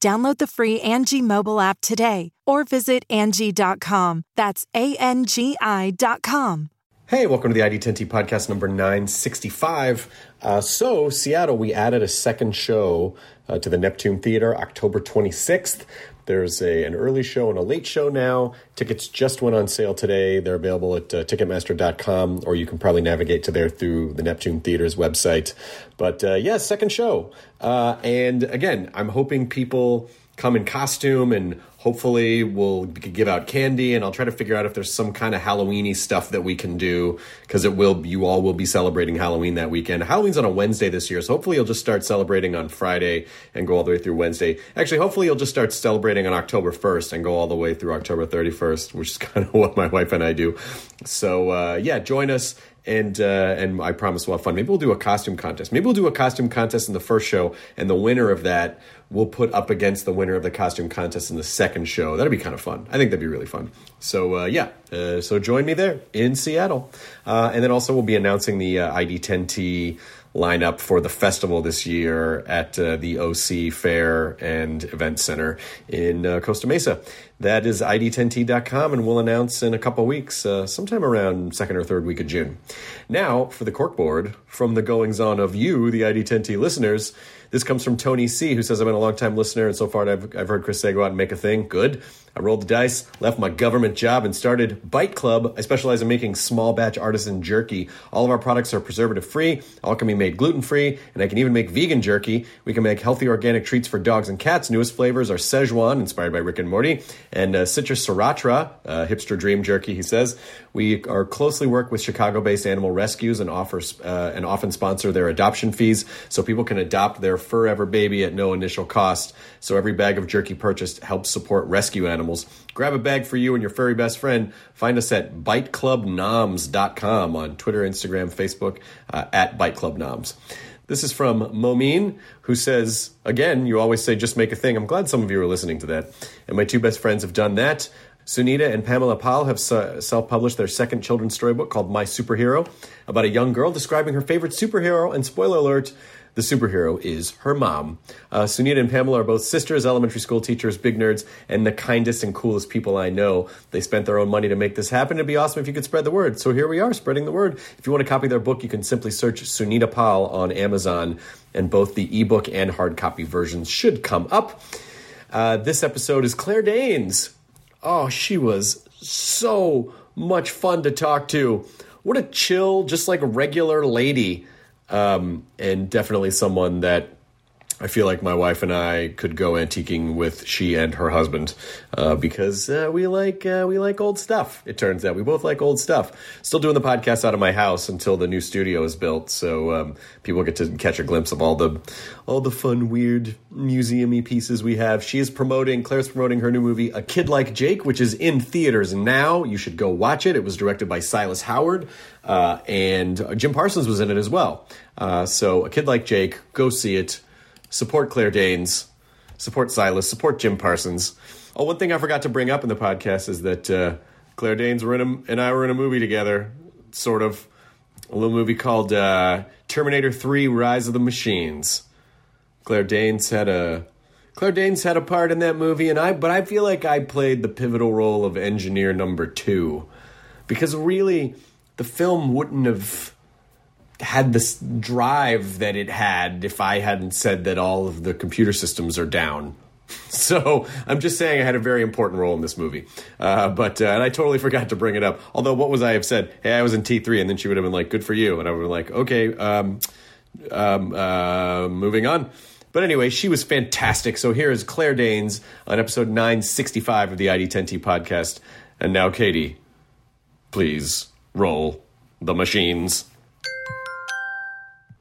Download the free Angie mobile app today or visit Angie.com. That's A N G I.com. Hey, welcome to the ID10T podcast number 965. Uh, so, Seattle, we added a second show uh, to the Neptune Theater October 26th. There's a, an early show and a late show now. Tickets just went on sale today. They're available at uh, Ticketmaster.com, or you can probably navigate to there through the Neptune Theater's website. But uh, yeah, second show. Uh, and again, I'm hoping people come in costume and hopefully we'll give out candy and I'll try to figure out if there's some kind of Halloweeny stuff that we can do because it will you all will be celebrating Halloween that weekend. Halloween's on a Wednesday this year, so hopefully you'll just start celebrating on Friday and go all the way through Wednesday. Actually, hopefully you'll just start celebrating on October 1st and go all the way through October 31st, which is kind of what my wife and I do. So uh, yeah, join us and uh, and I promise we'll have fun. Maybe we'll do a costume contest. Maybe we'll do a costume contest in the first show, and the winner of that we'll put up against the winner of the costume contest in the second show. That'd be kind of fun. I think that'd be really fun. So uh, yeah, uh, so join me there in Seattle, uh, and then also we'll be announcing the uh, ID10T lineup for the festival this year at uh, the OC Fair and Event Center in uh, Costa Mesa. That is ID10T.com, and we'll announce in a couple weeks, sometime around second or third week of June. Now, for the corkboard, from the goings on of you, the ID10T listeners, this comes from Tony C., who says, I've been a long time listener, and so far I've, I've heard Chris say go out and make a thing. Good. I rolled the dice, left my government job, and started Bite Club. I specialize in making small batch artisan jerky. All of our products are preservative free, all can be made gluten free, and I can even make vegan jerky. We can make healthy organic treats for dogs and cats. Newest flavors are Szechuan, inspired by Rick and Morty, and uh, Citrus Sriracha, uh, hipster dream jerky, he says. We are closely work with Chicago based animal rescues and, offer, uh, and often sponsor their adoption fees so people can adopt their forever baby at no initial cost. So every bag of jerky purchased helps support rescue animals. Grab a bag for you and your furry best friend. Find us at biteclubnoms.com on Twitter, Instagram, Facebook, uh, at biteclubnoms. This is from Momeen, who says, again, you always say just make a thing. I'm glad some of you are listening to that. And my two best friends have done that. Sunita and Pamela Pal have self published their second children's storybook called My Superhero about a young girl describing her favorite superhero. And spoiler alert, the superhero is her mom. Uh, Sunita and Pamela are both sisters, elementary school teachers, big nerds, and the kindest and coolest people I know. They spent their own money to make this happen. It'd be awesome if you could spread the word. So here we are, spreading the word. If you want to copy their book, you can simply search Sunita Pal on Amazon, and both the ebook and hard copy versions should come up. Uh, this episode is Claire Danes. Oh, she was so much fun to talk to. What a chill, just like a regular lady. Um, and definitely someone that I feel like my wife and I could go antiquing with she and her husband uh, because uh, we like uh, we like old stuff. It turns out we both like old stuff. Still doing the podcast out of my house until the new studio is built, so um, people get to catch a glimpse of all the all the fun, weird, museumy pieces we have. She is promoting Claire's promoting her new movie, A Kid Like Jake, which is in theaters now. You should go watch it. It was directed by Silas Howard, uh, and Jim Parsons was in it as well. Uh, so, A Kid Like Jake, go see it support Claire Danes, support Silas, support Jim Parsons. Oh, one thing I forgot to bring up in the podcast is that uh, Claire Danes were in a, and I were in a movie together, sort of a little movie called uh, Terminator 3 Rise of the Machines. Claire Danes had a Claire Danes had a part in that movie and I but I feel like I played the pivotal role of engineer number 2 because really the film wouldn't have had this drive that it had if I hadn't said that all of the computer systems are down So I'm just saying I had a very important role in this movie. Uh, but uh, and I totally forgot to bring it up. Although what was I have said? Hey, I was in T3, and then she would have been like, "Good for you," and I would have been like, "Okay, um, um, uh, moving on." But anyway, she was fantastic. So here is Claire Danes on episode 965 of the ID10T podcast. And now, Katie, please roll the machines.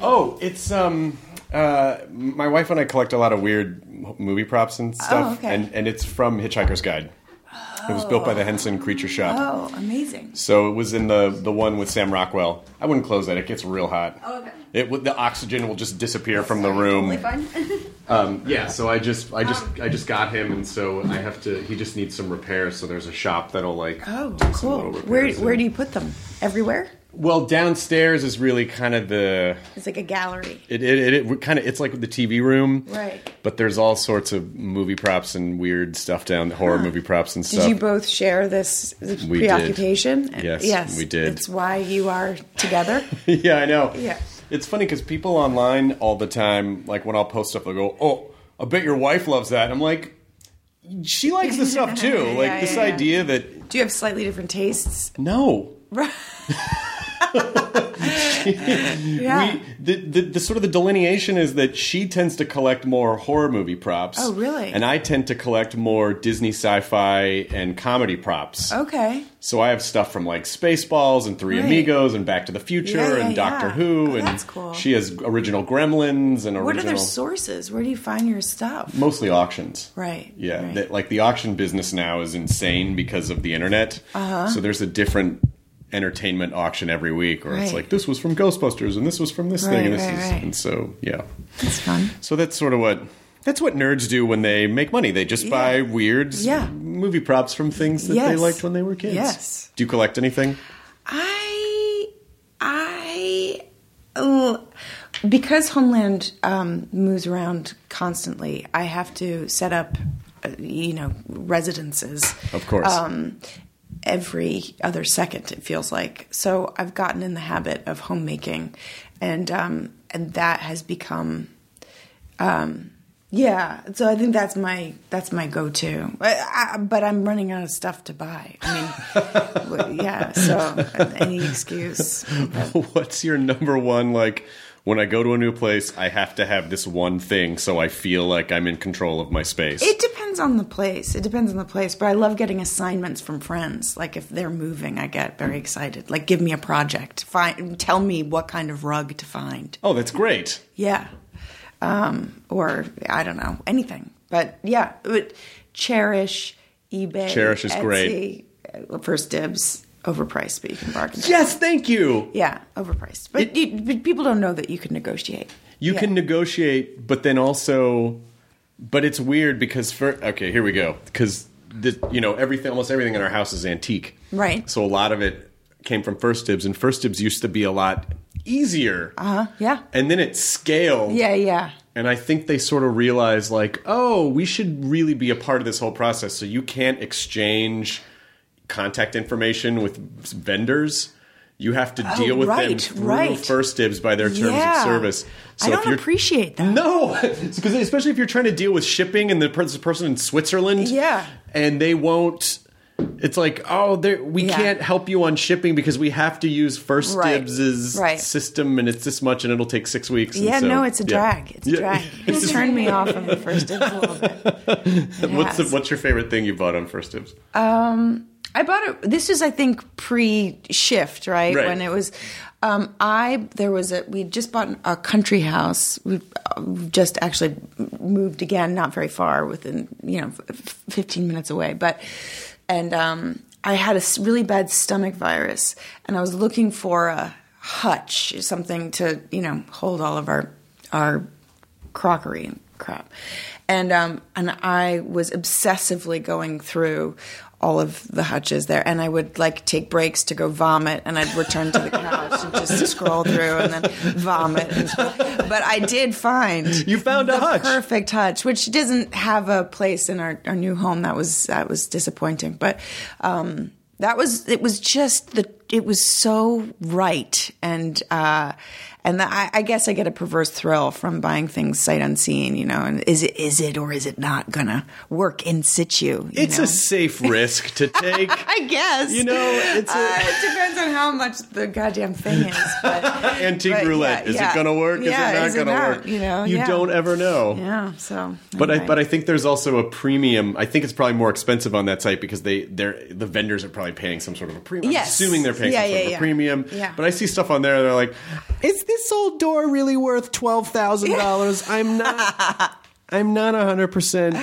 Literally the head of the table. Oh, it's um uh my wife and I collect a lot of weird movie props and stuff okay. and and it's from Hitchhiker's Guide. It was built by the Henson Creature Shop. Oh, amazing. So it was in the the one with Sam Rockwell. I wouldn't close that; it gets real hot. Oh, okay. It the oxygen will just disappear from the room. Totally. Um, yeah, so I just I just I just got him, and so I have to. He just needs some repairs. So there's a shop that'll like. oh, cool. Where where do you put them? Everywhere? Well, downstairs is really kind of the It's like a gallery. it it, it, it kind of it's like the TV room, Right. But there's all sorts of movie props and weird stuff down horror movie props and stuff. Did you both share this, this We did. preoccupation? Yes, yes, we did. It's why you are together. yeah, I know. Yeah. It's funny because people online all the time, like when I'll post stuff, they'll go, "Oh, I bet your wife loves that." And I'm like, she likes this stuff too. Like Yeah, this yeah, yeah. idea that Do you have slightly different tastes? no, Yeah. we the, the the sort of the delineation is that she tends to collect more horror movie props. Oh, really? And I tend to collect more Disney sci-fi and comedy props. okay. So I have stuff from like Spaceballs and Three Right. Amigos and Back to the Future Yeah, yeah, and Doctor. Who Oh, and that's cool. she has original Gremlins and original What are their sources? Where do you find your stuff? mostly auctions. Right. Yeah, right. that- like the auction business now is insane because of the internet. Uh-huh. So there's a different entertainment auction every week, or it's like this was from Ghostbusters and this was from this Right, thing, and this right, is, right. and so yeah. It's fun. So that's sort of what that's what nerds do when they make money. They just buy Yeah. weird Yeah. movie props from things that they liked when they were kids. Yes. Do you collect anything? I I because Homeland um, moves around constantly. I have to set up, uh, you know, residences. Of course. Um, every other second, it feels like. So I've gotten in the habit of homemaking, and um, and that has become. Um, yeah, so I think that's my that's my go-to. I, I, but I'm running out of stuff to buy. I mean, yeah. So any excuse. What's your number one like? When I go to a new place, I have to have this one thing so I feel like I'm in control of my space. It depends on the place. It depends on the place. But I love getting assignments from friends. Like if they're moving, I get very excited. Like give me a project. Find tell me what kind of rug to find. oh, that's great. Yeah. Um, or I don't know anything. But yeah, but cherish eBay. Cherish is Etsy, great. uh, First dibs, overpriced, but you can bargain. Yes, thank you. Yeah, overpriced. But, you, but people don't know that you can negotiate. You Yeah. can negotiate, but then also, but it's weird because for okay, here we go. Because the you know everything, almost everything in our house is antique, Right. So a lot of it came from First Dibs, and First Dibs used to be a lot easier. Uh Uh-huh, yeah. And then it scaled. Yeah, yeah. And I think they sort of realized, like, oh, we should really be a part of this whole process. So you can't exchange contact information with vendors. You have to oh, deal with them Oh, through right. First Dibs by their terms Yeah. of service. I don't appreciate that. No, because especially if you're trying to deal with shipping and the person in Switzerland, Yeah. and they won't. It's like, oh, we Yeah. can't help you on shipping because we have to use First Right, Dibs' right. system, and it's this much, and it'll take six weeks. and Yeah, so- no, it's a yeah. drag. It's a drag. It's turned me off of the first dibs a little bit. It What's the, what's your favorite thing you bought on First Dibs? Um, I bought it. This was, I think, pre-shift, right? Right. When it was, um, I there was a we just bought a country house. We've uh, just actually moved again, not very far, within you know, f- fifteen minutes away, but. And um, I had a really bad stomach virus, and I was looking for a hutch, something to you know hold all of our our crockery and crap. And um, and I was obsessively going through all of the hutches there, and I would like take breaks to go vomit, and I'd return to the couch and just scroll through and then vomit. But I did find You found a hutch. perfect hutch, which doesn't have a place in our, our new home. That was that was disappointing, but um, that was it was just the it was so right and uh, and I, I guess I get a perverse thrill from buying things sight unseen, you know. And is it is it or is it not gonna work in situ? you It's know? a safe risk to take. I guess You know, it's a- uh, it depends on how much the goddamn thing is. But, Antique but roulette. yeah, is yeah. it going to work? Yeah, is it not going to work? You know, you don't ever know. Yeah. So, But I but I think there's also a premium. I think it's probably more expensive on that site because they they're the vendors are probably paying some sort of a premium. Yes. I'm assuming they're paying some sort of a premium. Yeah. But I see stuff on there. They're like, is this old door really worth twelve thousand dollars? I'm not. I'm not hundred percent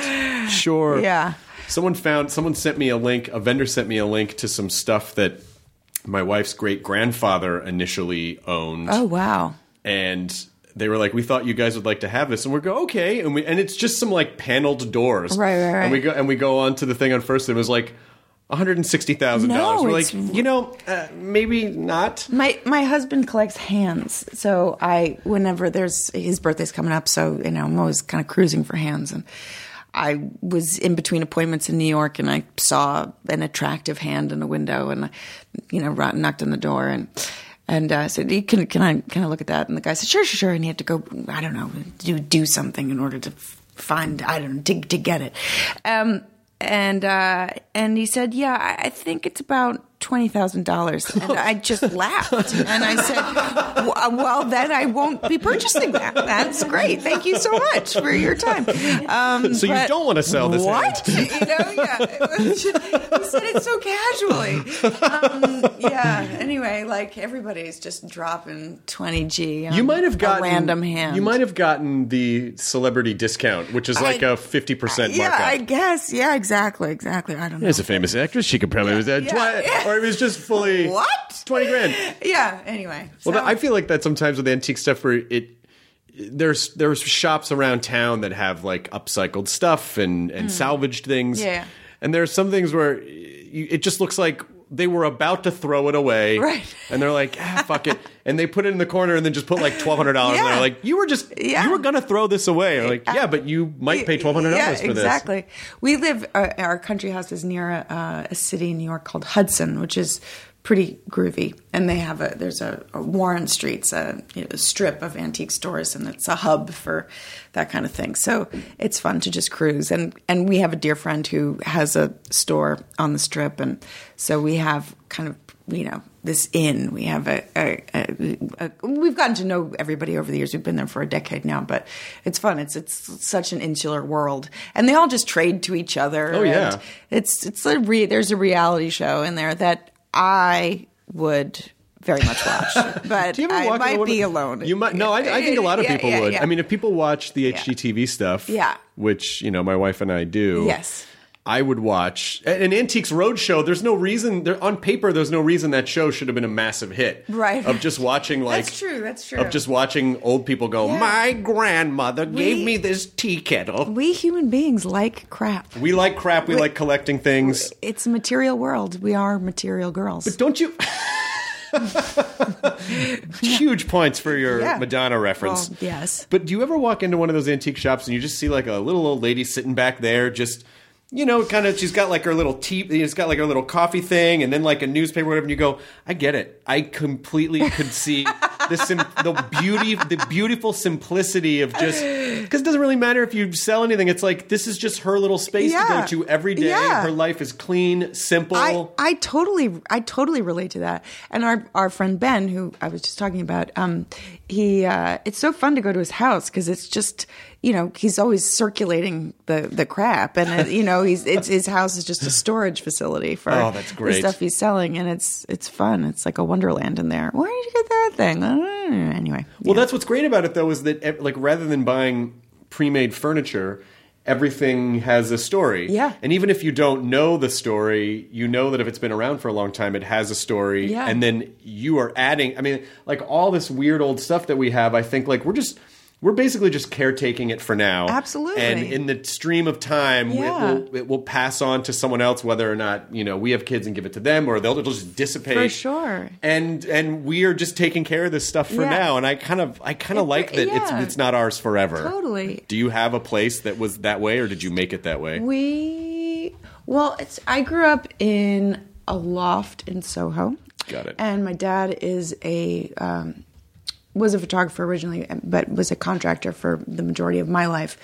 sure. Yeah. Someone found. Someone sent me a link. A vendor sent me a link to some stuff that my wife's great grandfather initially owned Oh wow. and they were like, "We thought you guys would like to have this," and we go, "Okay," and we and it's just some like paneled doors, Right, right, right. And we go and we go on to the thing on first, and it was like one hundred and sixty thousand dollars. No, We're like, you know, uh, maybe not. My my husband collects hands, so I whenever there's his birthday's coming up, so you know I'm always kind of cruising for hands, and I was in between appointments in New York, and I saw an attractive hand in a window, and you know knocked on the door and. And uh, said, "Can can I can I look at that?" And the guy said, "Sure, sure, sure." And he had to go, I don't know, do do something in order to find, I don't know, to to get it. Um, and uh, and he said, "Yeah, I, I think it's about twenty thousand dollars." And I just laughed, and I said, "Well, then I won't be purchasing that. That's great. Thank you so much for your time." Um, So you don't wanna sell this What? you know? Yeah. It was just- he said it so casually. Um, yeah. Anyway, like everybody's just dropping twenty g. You might have gotten random hand. You might have gotten the celebrity discount, which is like I- a fifty percent Yeah. I guess. Yeah, exactly, exactly. I don't know. As a famous actress, she could probably was that, yeah, yeah. Or it was just fully What? twenty grand. Yeah. Anyway. Well, so- I feel like that sometimes with antique stuff where it there's there's shops around town that have like upcycled stuff and and salvaged things. Mm. Yeah. And there's some things where you, it just looks like they were about to throw it away, Right. And they're like, ah, fuck it, and they put it in the corner and then just put like twelve hundred dollars. And they're like, you were just Yeah. you were gonna throw this away. I'm like, yeah, but you might pay twelve hundred dollars yeah, for this. exactly. We live. Uh, our country house is near a, a city in New York called Hudson, which is pretty groovy. And they have a there's a, a Warren Street's a, you know, a strip of antique stores, and it's a hub for that kind of thing. So it's fun to just cruise. And and we have a dear friend who has a store on the strip, and so we have kind of you know this inn. We have a, a, a, a we've gotten to know everybody over the years. We've been there for a decade now, but it's fun. It's it's such an insular world, and they all just trade to each other. Oh, yeah. it's it's a re, there's a reality show in there that I would very much watch, but Do you ever I might be alone. You might no. I, I think a lot of Yeah, people yeah, would. yeah. I mean, if people watch the HGTV stuff, Yeah. which you know my wife and I do, Yes. I would watch an Antiques Roadshow. There's no reason there on paper. There's no reason that show should have been a massive hit. Right. Of just watching like That's true, that's true. Of just watching old people go. Yeah. My grandmother gave me this tea kettle. we human beings like crap. We like crap. We like collecting things. It's a material world. We are material girls. But don't you? Huge points for your Yeah. Madonna reference. Well, yes. But do you ever walk into one of those antique shops and you just see like a little old lady sitting back there, just you know, kind of she's got like her little tea, she's got like her little coffee thing, and then like a newspaper, whatever. And you go, I get it. I completely could see the sim- the beauty, the beautiful simplicity of just because it doesn't really matter if you sell anything. It's like this is just her little space to go to every day. Yeah. Her life is clean, simple. I, I totally I totally relate to that. And our our friend Ben, who I was just talking about, um, he uh, it's so fun to go to his house because it's just you know he's always circulating the the crap, and uh, you know he's it's his house is just a storage facility for Oh, that's great. the stuff he's selling, and it's it's fun. It's like a wonderland in there. Where did you get that thing? Know. Anyway, Well, yeah. that's what's great about it, though, is that like rather than buying pre-made furniture, everything has a story. Yeah. And even if you don't know the story, you know that if it's been around for a long time, it has a story. Yeah. And then you are adding, I mean, like all this weird old stuff that we have, I think like we're just. We're basically just caretaking it for now. Absolutely. And in the stream of time, Yeah. it, will, it will pass on to someone else, whether or not, you know, we have kids and give it to them or they'll it'll just dissipate. For sure. And and we are just taking care of this stuff for Yeah. now. And I kind of I kind of It- like that yeah. it's it's not ours forever. Totally. Do you have a place that was that way or did you make it that way? We well, it's I grew up in a loft in Soho. Got it. And my dad is a um, was a photographer originally, but was a contractor for the majority of my life,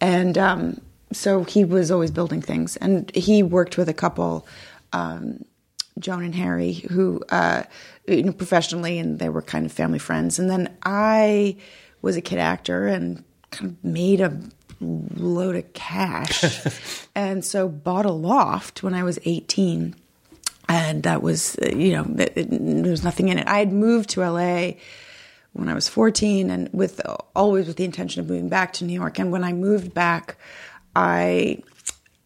and um, so he was always building things. And he worked with a couple. Um, Joan and Harry, who uh, you know professionally, and they were kind of family friends. And then I was a kid actor and kind of made a load of cash, and so bought a loft when I was eighteen, and that was you know there was nothing in it. I had moved to LA when I was 14 and with always with the intention of moving back to New York. And when I moved back, I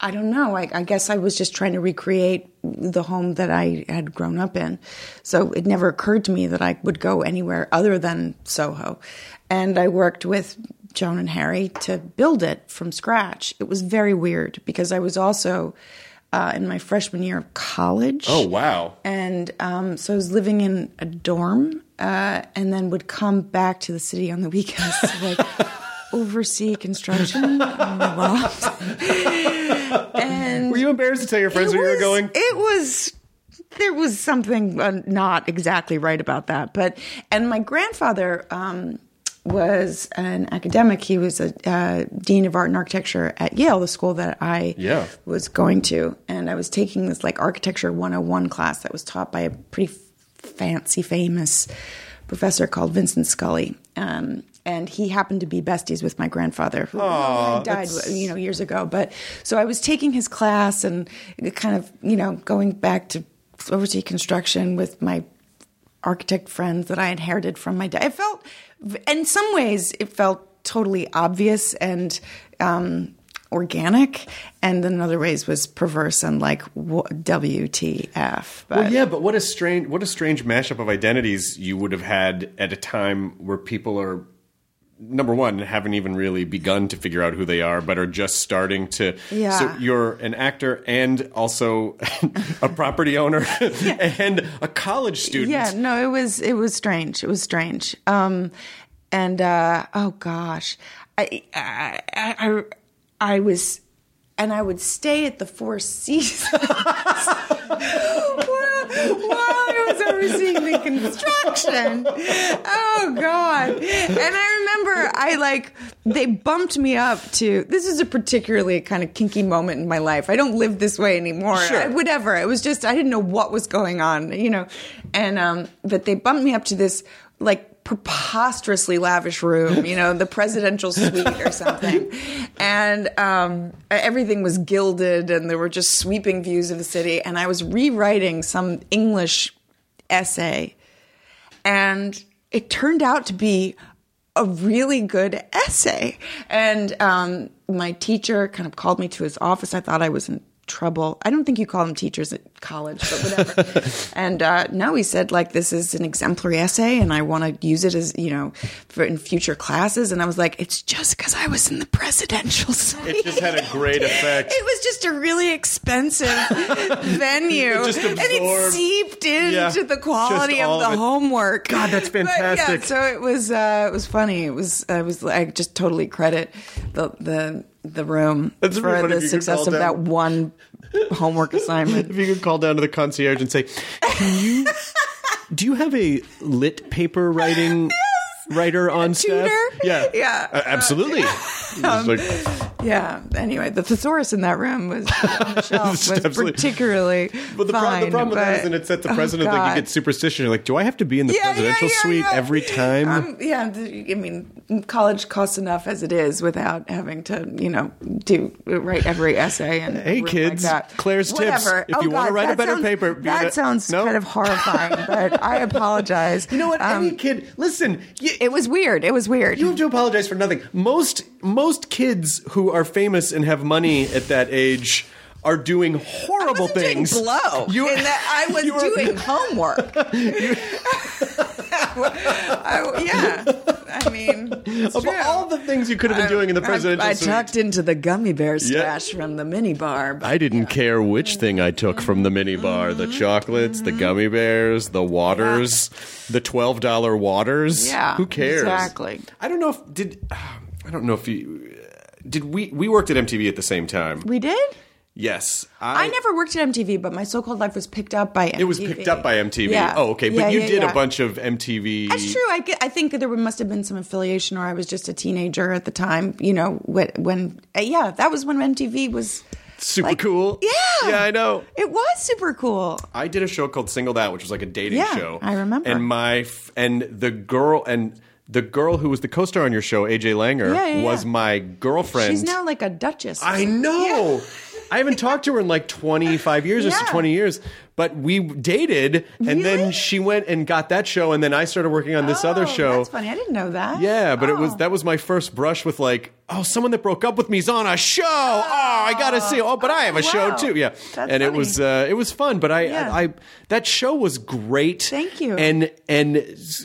I don't know. I, I guess I was just trying to recreate the home that I had grown up in. So it never occurred to me that I would go anywhere other than Soho. And I worked with Joan and Harry to build it from scratch. It was very weird because I was also uh, in my freshman year of college. Oh wow. And um, so I was living in a dorm uh, and then would come back to the city on the weekends to like oversee construction on the loft. and Were you embarrassed to tell your friends where you were going? It was there was something uh, not exactly right about that, but and my grandfather um, was an academic. He was a uh, dean of art and architecture at Yale, the school that I Yeah. was going to, and I was taking this like architecture 101 class that was taught by a pretty fancy, famous professor called Vincent Scully. Um, and he happened to be besties with my grandfather, who had died, you know, years ago. But so I was taking his class and kind of, you know, going back to oversee construction with my architect friends that I inherited from my dad. It felt, in some ways, it felt totally obvious and um, organic, and in other ways was perverse and like WTF. But Well, yeah, but what a strange what a strange mashup of identities you would have had at a time where people are number one haven't even really begun to figure out who they are, but are just starting to. Yeah. So you're an actor and also a property owner and a college student. Yeah, no, it was it was strange. It was strange. Um, and uh, oh gosh, I, I I I was, and I would stay at the Four Seasons while, while I was overseeing the construction. Oh god! And I remember I like they bumped me up to. This is a particularly kind of kinky moment in my life. I don't live this way anymore. Sure. I- whatever. It was just I didn't know what was going on, you know. And um but they bumped me up to this like preposterously lavish room, you know, the presidential suite or something. And um everything was gilded and there were just sweeping views of the city and I was rewriting some English essay and it turned out to be a really good essay. And um, my teacher kind of called me to his office. I thought I was in trouble. I don't think you call them teachers college, but whatever. and uh, no, he said like this is an exemplary essay, and I want to use it as you know for in future classes. And I was like, it's just because I was in the presidential suite. It just had a great effect. It was just a really expensive venue, It just and it seeped into Yeah, the quality of the of homework. God, that's But, fantastic. yeah, so it was uh, it was funny. It was I was I just totally credit the the the room That's for the success of down- that one homework assignment. If you could call down to the concierge and say, "Can you? do you have a lit paper writing writer on staff?" Yeah, Yeah. Uh, absolutely. It's like- Yeah. Anyway, the thesaurus in that room was on the shelf was Absolutely. particularly But the, pro- the problem with that is, that it's at the oh, president that God. you get superstition. You're like, do I have to be in the Yeah, presidential yeah, suite yeah. every time? Um, yeah, I mean, college costs enough as it is without having to, you know, do write every essay and Hey, kids, like that. Claire's tips. If Oh, you wanna write a better sounds- paper, that gonna- sounds No? kind of horrifying. but I apologize. you know what? Um, Any kid, listen. You, it was weird. It was weird. you have to apologize for nothing. Most most kids who are famous and have money at that age are doing horrible I things. Doing blow. You- in that I was you were- doing homework. I, yeah, I mean, of true. all the things you could have been doing in the I- presidential I, suite. tucked into the gummy bear Yeah. stash from the mini bar. But I didn't care which thing I took from the mini bar the mm-hmm. chocolates, the mm-hmm. gummy bears, the waters, the $12 waters. Yeah, Who cares? exactly. I don't know if did I don't know if you did we we worked at MTV at the same time. we did. Yes. I, never worked at MTV, but my so-called life was picked up by MTV. It was picked up by MTV. Yeah. Oh, okay. But Yeah, you yeah, did yeah. a bunch of MTV. That's true. I, I think there must have been some affiliation, or I was just a teenager at the time. You know, when, when uh, yeah, that was when MTV was Super like- cool. Yeah, Yeah, I know. It was super cool. I did a show called Singled Out, which was like a dating Yeah, show. I remember. And my f- and the girl and the girl who was the co-star on your show, AJ Langer, Yeah, yeah, was yeah. my girlfriend. She's now like a duchess. I know. I haven't talked to her in like 25 years or so 20 years, but we dated and then she went and got that show and then I started working on this Oh, other show. That's funny. I didn't know that. Yeah, but it was Oh. that was my first brush with like, oh, someone that broke up with me is on a show. Oh, I gotta see. Oh, but I have a Oh, show too. Yeah, That's and it was uh, it was fun. But I, Yeah. I, I that show was great. Thank you. And and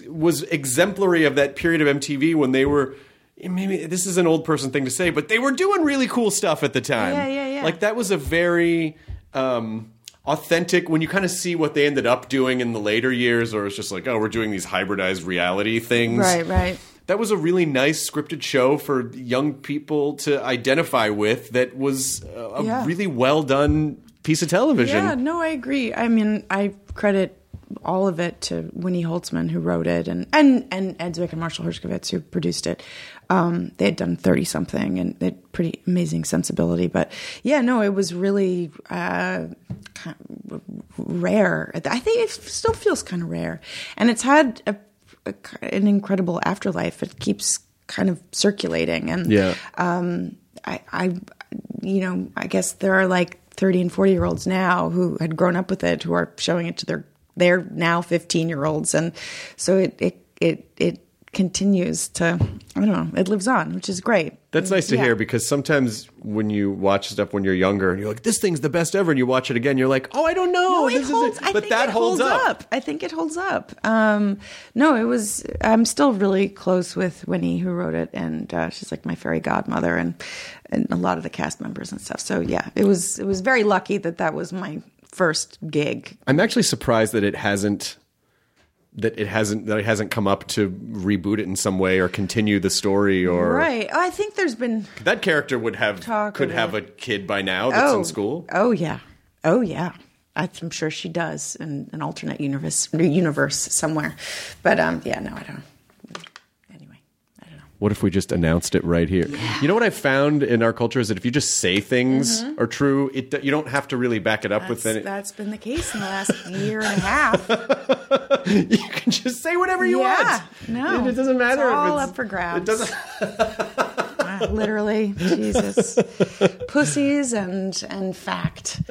was exemplary of that period of MTV when they were. Maybe this is an old person thing to say, but they were doing really cool stuff at the time. Yeah, yeah, yeah. Like that was a very um, authentic when you kind of see what they ended up doing in the later years, or it's just like, oh, we're doing these hybridized reality things. Right, right. That was a really nice scripted show for young people to identify with. That was a Yeah. really well done piece of television. Yeah, no, I agree. I mean, I credit all of it to Winnie Holzman, who wrote it, and and and Ed Zwick and Marshall Herskovitz, who produced it. Um, they had done thirtysomething, and they pretty amazing sensibility. But yeah, no, it was really uh, kind of rare. I think it still feels kind of rare, and it's had a, a, an incredible afterlife. It keeps kind of circulating, and Yeah. um, I, I, you know, I guess there are like 30 and 40 year olds now who had grown up with it who are showing it to their, they're now 15 year olds. And so it, it, it, it continues to, I don't know, it lives on, which is great. That's nice to Yeah. hear because sometimes when you watch stuff when you're younger and you're like, this thing's the best ever, and you watch it again, you're like, oh, I don't know. No, this it is holds. it. I But think that it holds, holds up. I think it holds up. Um, no, it was. I'm still really close with Winnie, who wrote it, and uh, she's like my fairy godmother, and and a lot of the cast members and stuff. So yeah, it was. It was very lucky that that was my first gig. I'm actually surprised that it hasn't that it hasn't that it hasn't come up to reboot it in some way or continue the story or Right. I think there's been that character would have Talk could have it. a kid by now that's in school. Oh yeah. Oh yeah. I'm sure she does in an alternate universe universe somewhere. But um, yeah, no, I don't. Anyway, I don't know. What if we just announced it right here? You know what I found in our culture is that if you just say things mm-hmm. are true, it you don't have to really back it up with That's, any. that's been the case in the last year and a half. You can just say whatever you yeah, want. no, it doesn't matter. It's all it's, up for grabs. It doesn't. Literally, Jesus, pussies and and fact.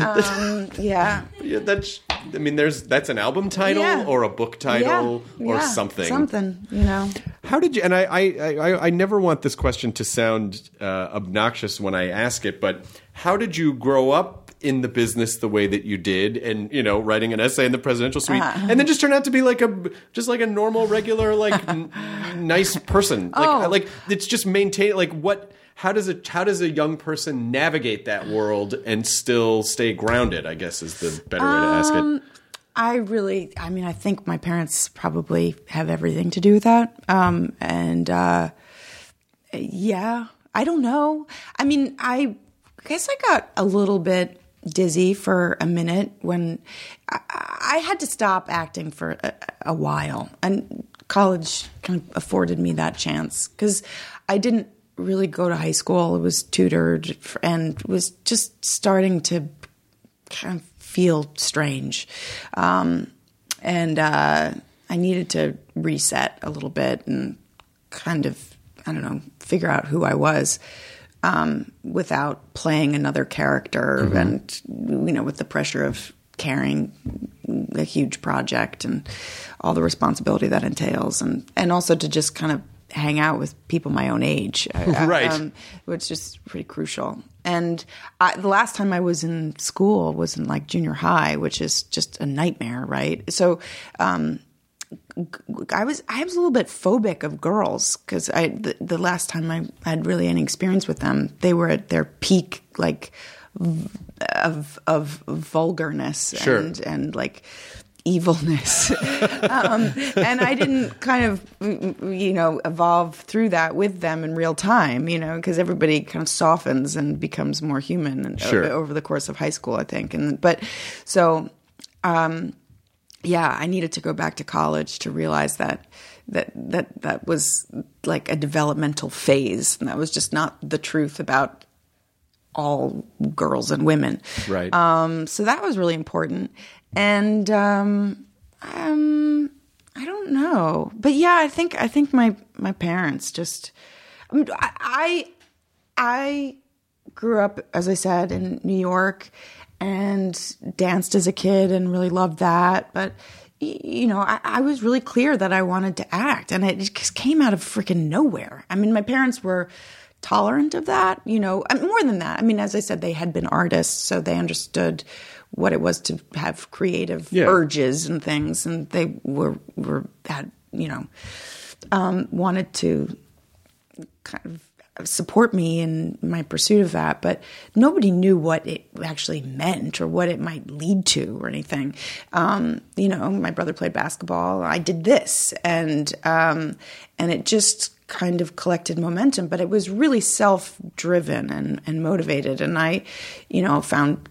um, yeah, Yeah, that's. I mean, there's that's an album title Yeah. or a book title yeah, or something. Something, you know. How did you? And I, I, I, I never want this question to sound uh, obnoxious when I ask it, but how did you grow up in the business the way that you did, and you know, writing an essay in the presidential suite, Uh-huh. and then just turn out to be like a, just like a normal, regular, like n- nice person? Like, Oh. like it's just maintain. Like what? How does a how does a young person navigate that world and still stay grounded? I guess is the better way to ask Um, it. I really, I mean, I think my parents probably have everything to do with that. Um, and uh, yeah, I don't know. I mean, I guess I got a little bit dizzy for a minute when I, I had to stop acting for a, a while, and college kind of afforded me that chance because I didn't really go to high school. I was tutored and was just starting to kind of feel strange. Um, and uh, I needed to reset a little bit and kind of, I don't know, figure out who I was um, without playing another character and, you know, with the pressure of carrying a huge project and all the responsibility that entails. And, and also to just kind of hang out with people my own age. Uh, Right. Um, which is pretty crucial. And I, the last time I was in school was in like junior high, which is just a nightmare, right? So, um, I was I was a little bit phobic of girls because I the, the last time I had really any experience with them, they were at their peak like of of vulgarness Sure. and and like evilness um, and i didn't kind of you know evolve through that with them in real time you know because everybody kind of softens and becomes more human Sure. over the course of high school i think and but so um, yeah, I needed to go back to college to realize that that that that was like a developmental phase, and that was just not the truth about all girls and women. Right. Um, so that was really important, and um, um, I don't know, but yeah, I think I think my my parents just. I, mean, I I I grew up, as I said, in New York and danced as a kid and really loved that. But, you know, I, I was really clear that I wanted to act and it just came out of freaking nowhere. I mean, my parents were tolerant of that, you know, more than that. I mean, as I said, they had been artists, so they understood what it was to have creative Yeah. urges and things. And they were, were, had, you know, um, wanted to kind of support me in my pursuit of that, but nobody knew what it actually meant or what it might lead to or anything. Um, you know, my brother played basketball. I did this, and um, and it just kind of collected momentum. But it was really self-driven and and motivated, and I, you know, found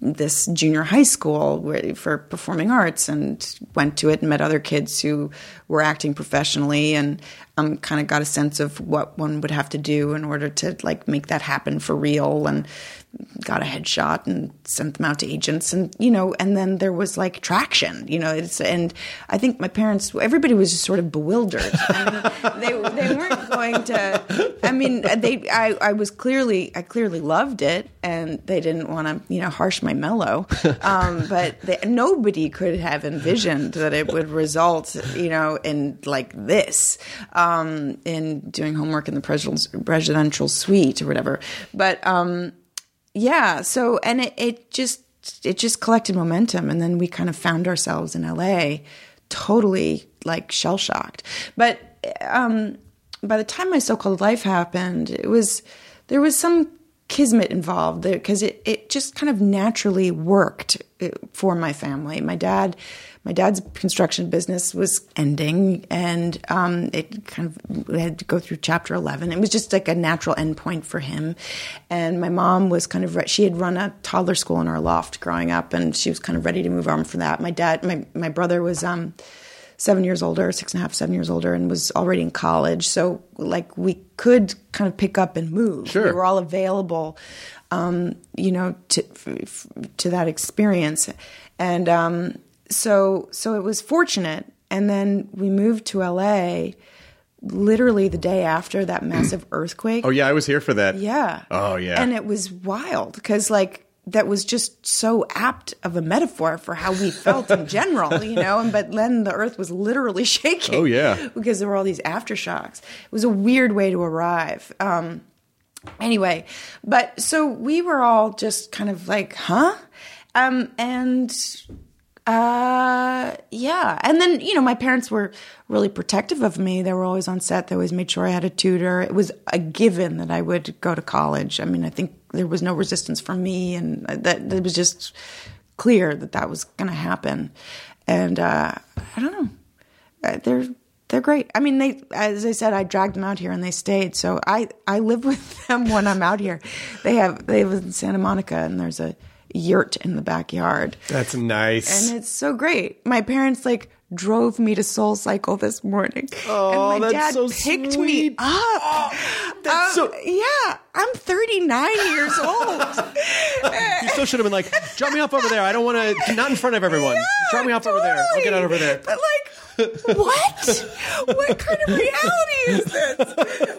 this junior high school for performing arts and went to it and met other kids who were acting professionally and um, kind of got a sense of what one would have to do in order to like make that happen for real. And got a headshot and sent them out to agents and you know and then there was like traction you know it's and I think my parents everybody was just sort of bewildered. I mean, they they weren't going to I mean they I, I was clearly I clearly loved it and they didn't want to you know harsh my mellow. Um, but they, nobody could have envisioned that it would result you know in like this um, in doing homework in the presidential presidential suite or whatever. But um, yeah so and it, it just it just collected momentum and then we kind of found ourselves in la totally like shell shocked but um by the time my so-called life happened it was there was some kismet involved because it, it just kind of naturally worked uh, for my family. My dad my dad's construction business was ending and um, it kind of we had to go through chapter 11 it was just like a natural endpoint for him and my mom was kind of re- she had run a toddler school in our loft growing up and she was kind of ready to move on from that my dad my, my brother was um, seven years older, six and a half, seven years older, and was already in college. So like we could kind of pick up and move. Sure. We were all available, um, you know, to f- f- to that experience, and um, so so it was fortunate. And then we moved to LA. Literally the day after that massive earthquake. oh yeah, I was here for that. Yeah. Oh, yeah. And it was wild because like that was just so apt of a metaphor for how we felt in general, you know. And but then the earth was literally shaking. Oh, yeah. because there were all these aftershocks. It was a weird way to arrive. Um, anyway, but so we were all just kind of like, huh? Um, and uh yeah. And then you know my parents were really protective of me. They were always on set. They always made sure i had a tutor. It was a given that i would go to college. I mean i think there was no resistance from me and that it was just clear that that was going to happen. And uh i don't know. Uh, they're they're great. I mean, they as I said, I dragged them out here and they stayed. So I I live with them when I'm out here. They have they live in Santa Monica and there's a yurt in the backyard. That's nice. And it's so great. My parents like drove me to Soul Cycle this morning. Oh, and my that's dad so picked sweet. me up. that's Um, so- yeah, I'm 39 years old. you still should have been like, drop me off over there. I don't want to, not in front of everyone. drop me off over there. I'll get out over there. But like, what? what kind of reality is this?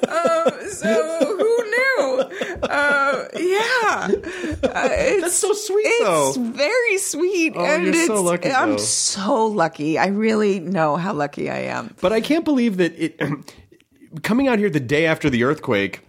Um, so who knew? Uh, yeah, uh, it's, That's so sweet, It's though. very sweet, Oh, and it's, so lucky, I'm though. so lucky. I really know how lucky I am. But I can't believe that it. coming out here the day after the earthquake,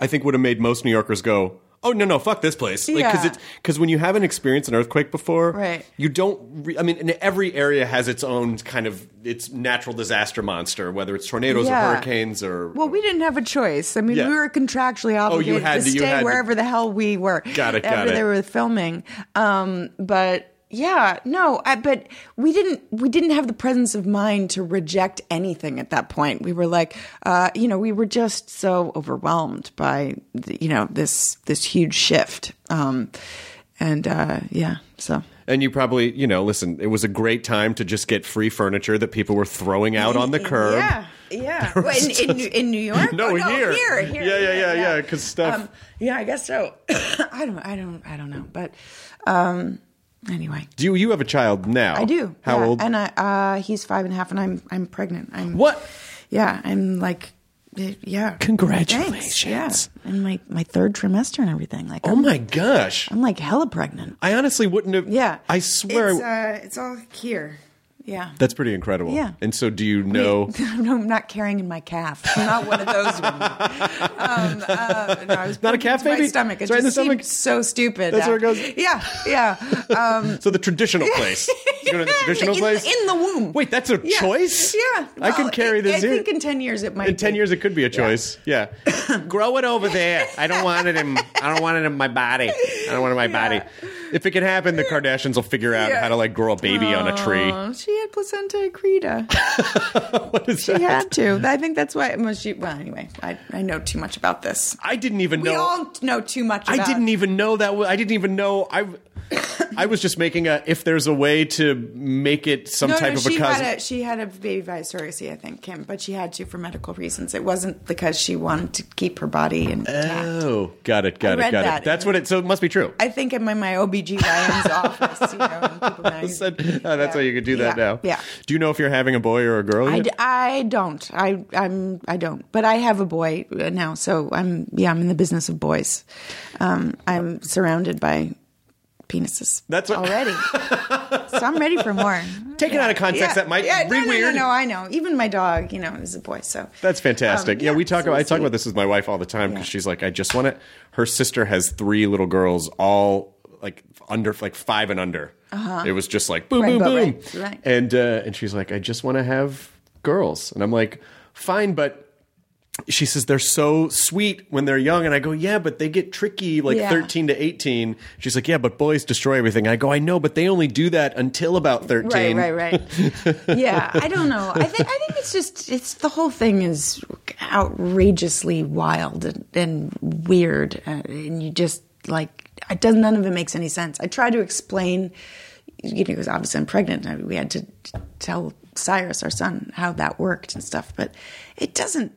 I think would have made most New Yorkers go, "Oh no, no, fuck this place!" Like because Yeah. it's because when you haven't experienced an earthquake before, Right. You don't. Re- I mean, and every area has its own kind of its natural disaster monster, whether it's tornadoes Yeah. or hurricanes or. Well, we didn't have a choice. I mean, Yeah. Oh, we were contractually obligated had to to- stay had to- wherever the hell we were. Got it, got it. they were filming. Um, but yeah, no, I, but we didn't. We didn't have the presence of mind to reject anything at that point. We were like, uh, you know, we were just so overwhelmed by, the, you know, this this huge shift. Um, and uh, yeah, so. And you probably, you know, listen, it was a great time to just get free furniture that people were throwing out on the curb. Yeah, yeah. Well, in, in, New- in New York? No, Oh, here. here, here. Yeah, yeah, yeah, yeah, 'cause stuff- Um, yeah, I guess so. I don't, I don't, I don't know. But um, anyway, Do you, you have a child now? I do. How yeah. old? And I, uh, he's five and a half, and I'm, I'm pregnant. I'm What? Yeah, I'm like, yeah. Congratulations. Thanks, Yeah, and my my third trimester and everything. Like, oh I'm, my gosh. I'm like hella pregnant. I honestly wouldn't have. Yeah, I swear. it's, uh, it's all here. Yeah. that's pretty incredible. Yeah. And so do you know. no, I'm not carrying in my calf. I'm not one of those women. Um, uh, no, I was Not a calf into my baby? stomach. It It's right in the stomach? so stupid. That's Uh, where it goes? Yeah, yeah. Um, So the traditional place. You go to the traditional in, place? in the womb. Wait, that's a Yeah. choice? Yeah, I can carry I- this I here. think in ten years it might. In 10 be. years, it could be a choice. Yeah. Grow it over there. I don't want it in. I don't want it in my body. I don't want it in my body. If it can happen, the Kardashians will figure out Yeah. how to like grow a baby on a tree. Oh, she had placenta accreta. What is She that? had to. I think that's why. Well, she. Well, anyway, I, I know too much about this. I didn't even We know. We all know too much. I didn't even know that. I didn't even know. I. I was just making a. If there's a way to make it some no, type no, of a she cousin. had a she had a baby via surrogacy, I think, Kim, but she had to for medical reasons. It wasn't because she wanted to keep her body intact. Oh, got it, got I it, got that it. That's what it. So it must be true. I think I'm in my OBGYN's office, you know, People. Said- oh, that's Yeah. how you could do that Yeah, now. yeah. Do you know if you're having a boy or a girl? I, d- I don't. I I'm I don't. But I have a boy uh, now, so I'm yeah. I'm in the business of boys. Um, I'm surrounded by penises. That's what- already. so I'm ready for more. Taken out of context, that might yeah, read no, no, weird. No, no, I know. Even my dog, you know, is a boy. So That's fantastic. Um, yeah, yeah, we talk so about I talk about this with my wife all the time because Yeah. she's like, I just want it. Her sister has three little girls, all like under like five and under. It was just like boom, Uh-huh. Right, boom, boom, right, right. and uh, and she's like, I just want to have girls, and I'm like, fine, but. She says they're so sweet when they're young, and I go, yeah, but they get tricky like Yeah. 13 to 18. She's like, yeah, but boys destroy everything. I go, I know, but they only do that until about 13. Right, right, right. yeah, I don't know. I think I think it's just it's the whole thing is outrageously wild and, and weird, uh, and you just like it does none of it makes any sense. I try to explain, you know, because obviously I'm pregnant. and We had to tell Cyrus, our son, how that worked and stuff, but it doesn't.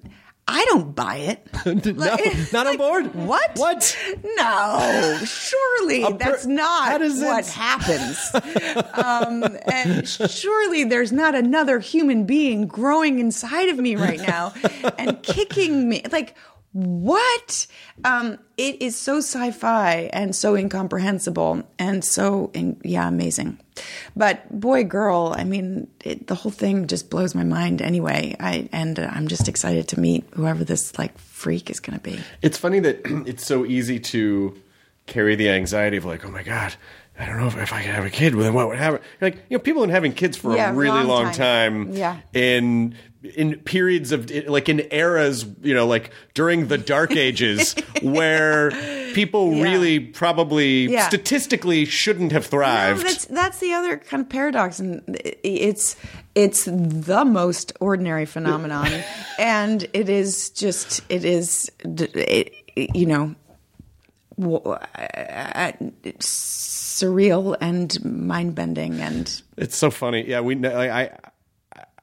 I don't buy it. No, not on board? What? What? No, surely per- that's not what happens. um, and surely there's not another human being growing inside of me right now and kicking me. Like, what? Um, it is so sci-fi and so incomprehensible and so, in, yeah, amazing. But boy, girl, I mean, it, the whole thing just blows my mind anyway. I and I'm just excited to meet whoever this like freak is going to be. It's funny that it's so easy to carry the anxiety of like, oh my god, I don't know if, if I can have a kid. Well, then what would happen? Like, you know, people have been having kids for Yeah, a really long long time. time. Yeah. In in periods of like in eras, you know, like during the dark ages, where people Yeah. really probably Yeah. statistically shouldn't have No, thrived. that's that's the other kind of paradox, and it's it's the most ordinary phenomenon, and it is just it is it, you know uh, surreal and mind bending and It's so funny. Yeah, we. I, I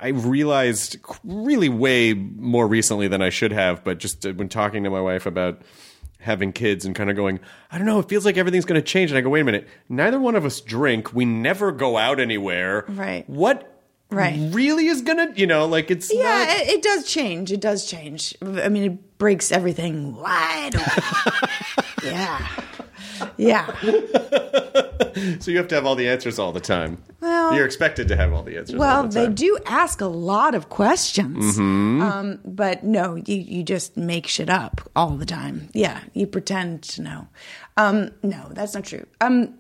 I realized really way more recently than I should have, but just uh, when talking to my wife about having kids and kind of going, I don't know, it feels like everything's going to change. And I go, wait a minute, neither one of us drink. We never go out anywhere. Right. What? Right. Really is gonna, you know, like it's yeah, not- it, it does change. It does change. I mean, it breaks everything wide open. yeah. Yeah. So you have to have all the answers all the time. Well- You're expected to have all the answers. all Well, the they do ask a lot of questions. Mm-hmm. Um, but no, you, you just make shit up all the time. Yeah, you pretend to know. Um, no, that's not true. Um,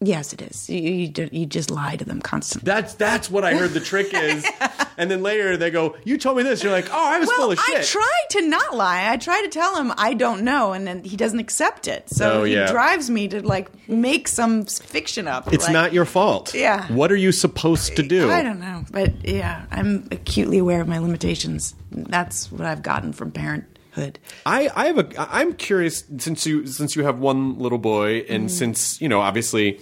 yes, it is. You, you, you just lie to them constantly. That's that's what I heard the trick is. and then later they go, "You told me this." You're like, "Oh, I was full well, of I shit." try to not lie. I try to tell him I don't know, and then he doesn't accept it. So Oh, he drives me to like make some fiction up. it's like- not your fault. Yeah. What are you supposed to do? I don't know, but yeah, I'm acutely aware of my limitations. That's what I've gotten from I, I have a I'm curious since you since you have one little boy and Mm-hmm. since you know obviously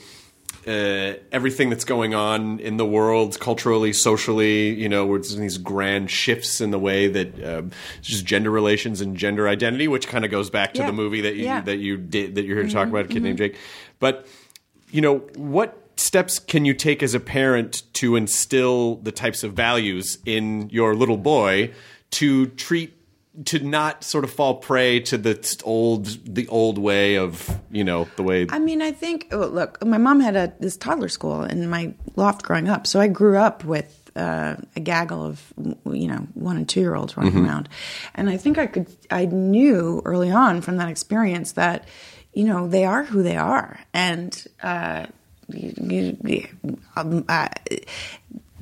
uh, everything that's going on in the world culturally socially you know where there's these grand shifts in the way that um, just gender relations and gender identity which kind of goes back to Yeah. the movie that you Yeah. Mm-hmm. that you did that you're here to talk about a kid named Jake but you know what steps can you take as a parent to instill the types of values in your little boy to treat to not sort of fall prey to the old the old way of you know the way I mean, I think. Oh, look, my mom had a this toddler school in my loft growing up, so I grew up with uh, a gaggle of you know one and two year olds running around, and I think I could. I knew early on from that experience that you know they are who they are, and uh, you, you, um, uh,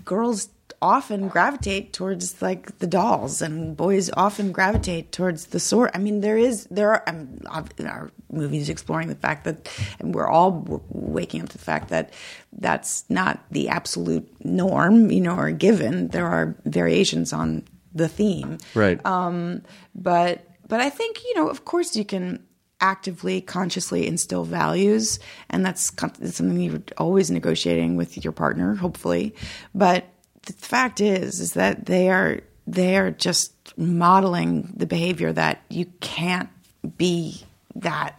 girls often gravitate towards like the dolls and boys often gravitate towards the sword. I mean there is there are um, ob- our movies exploring the fact that and we're all waking up to the fact that that's not the absolute norm you know or given. There are variations on the theme. Right. Um, but but I think you know, of course, you can actively, consciously instill values, and that's, that's something you're always negotiating with your partner, hopefully. But the fact is, is that they are they are just modeling the behavior that you can't be that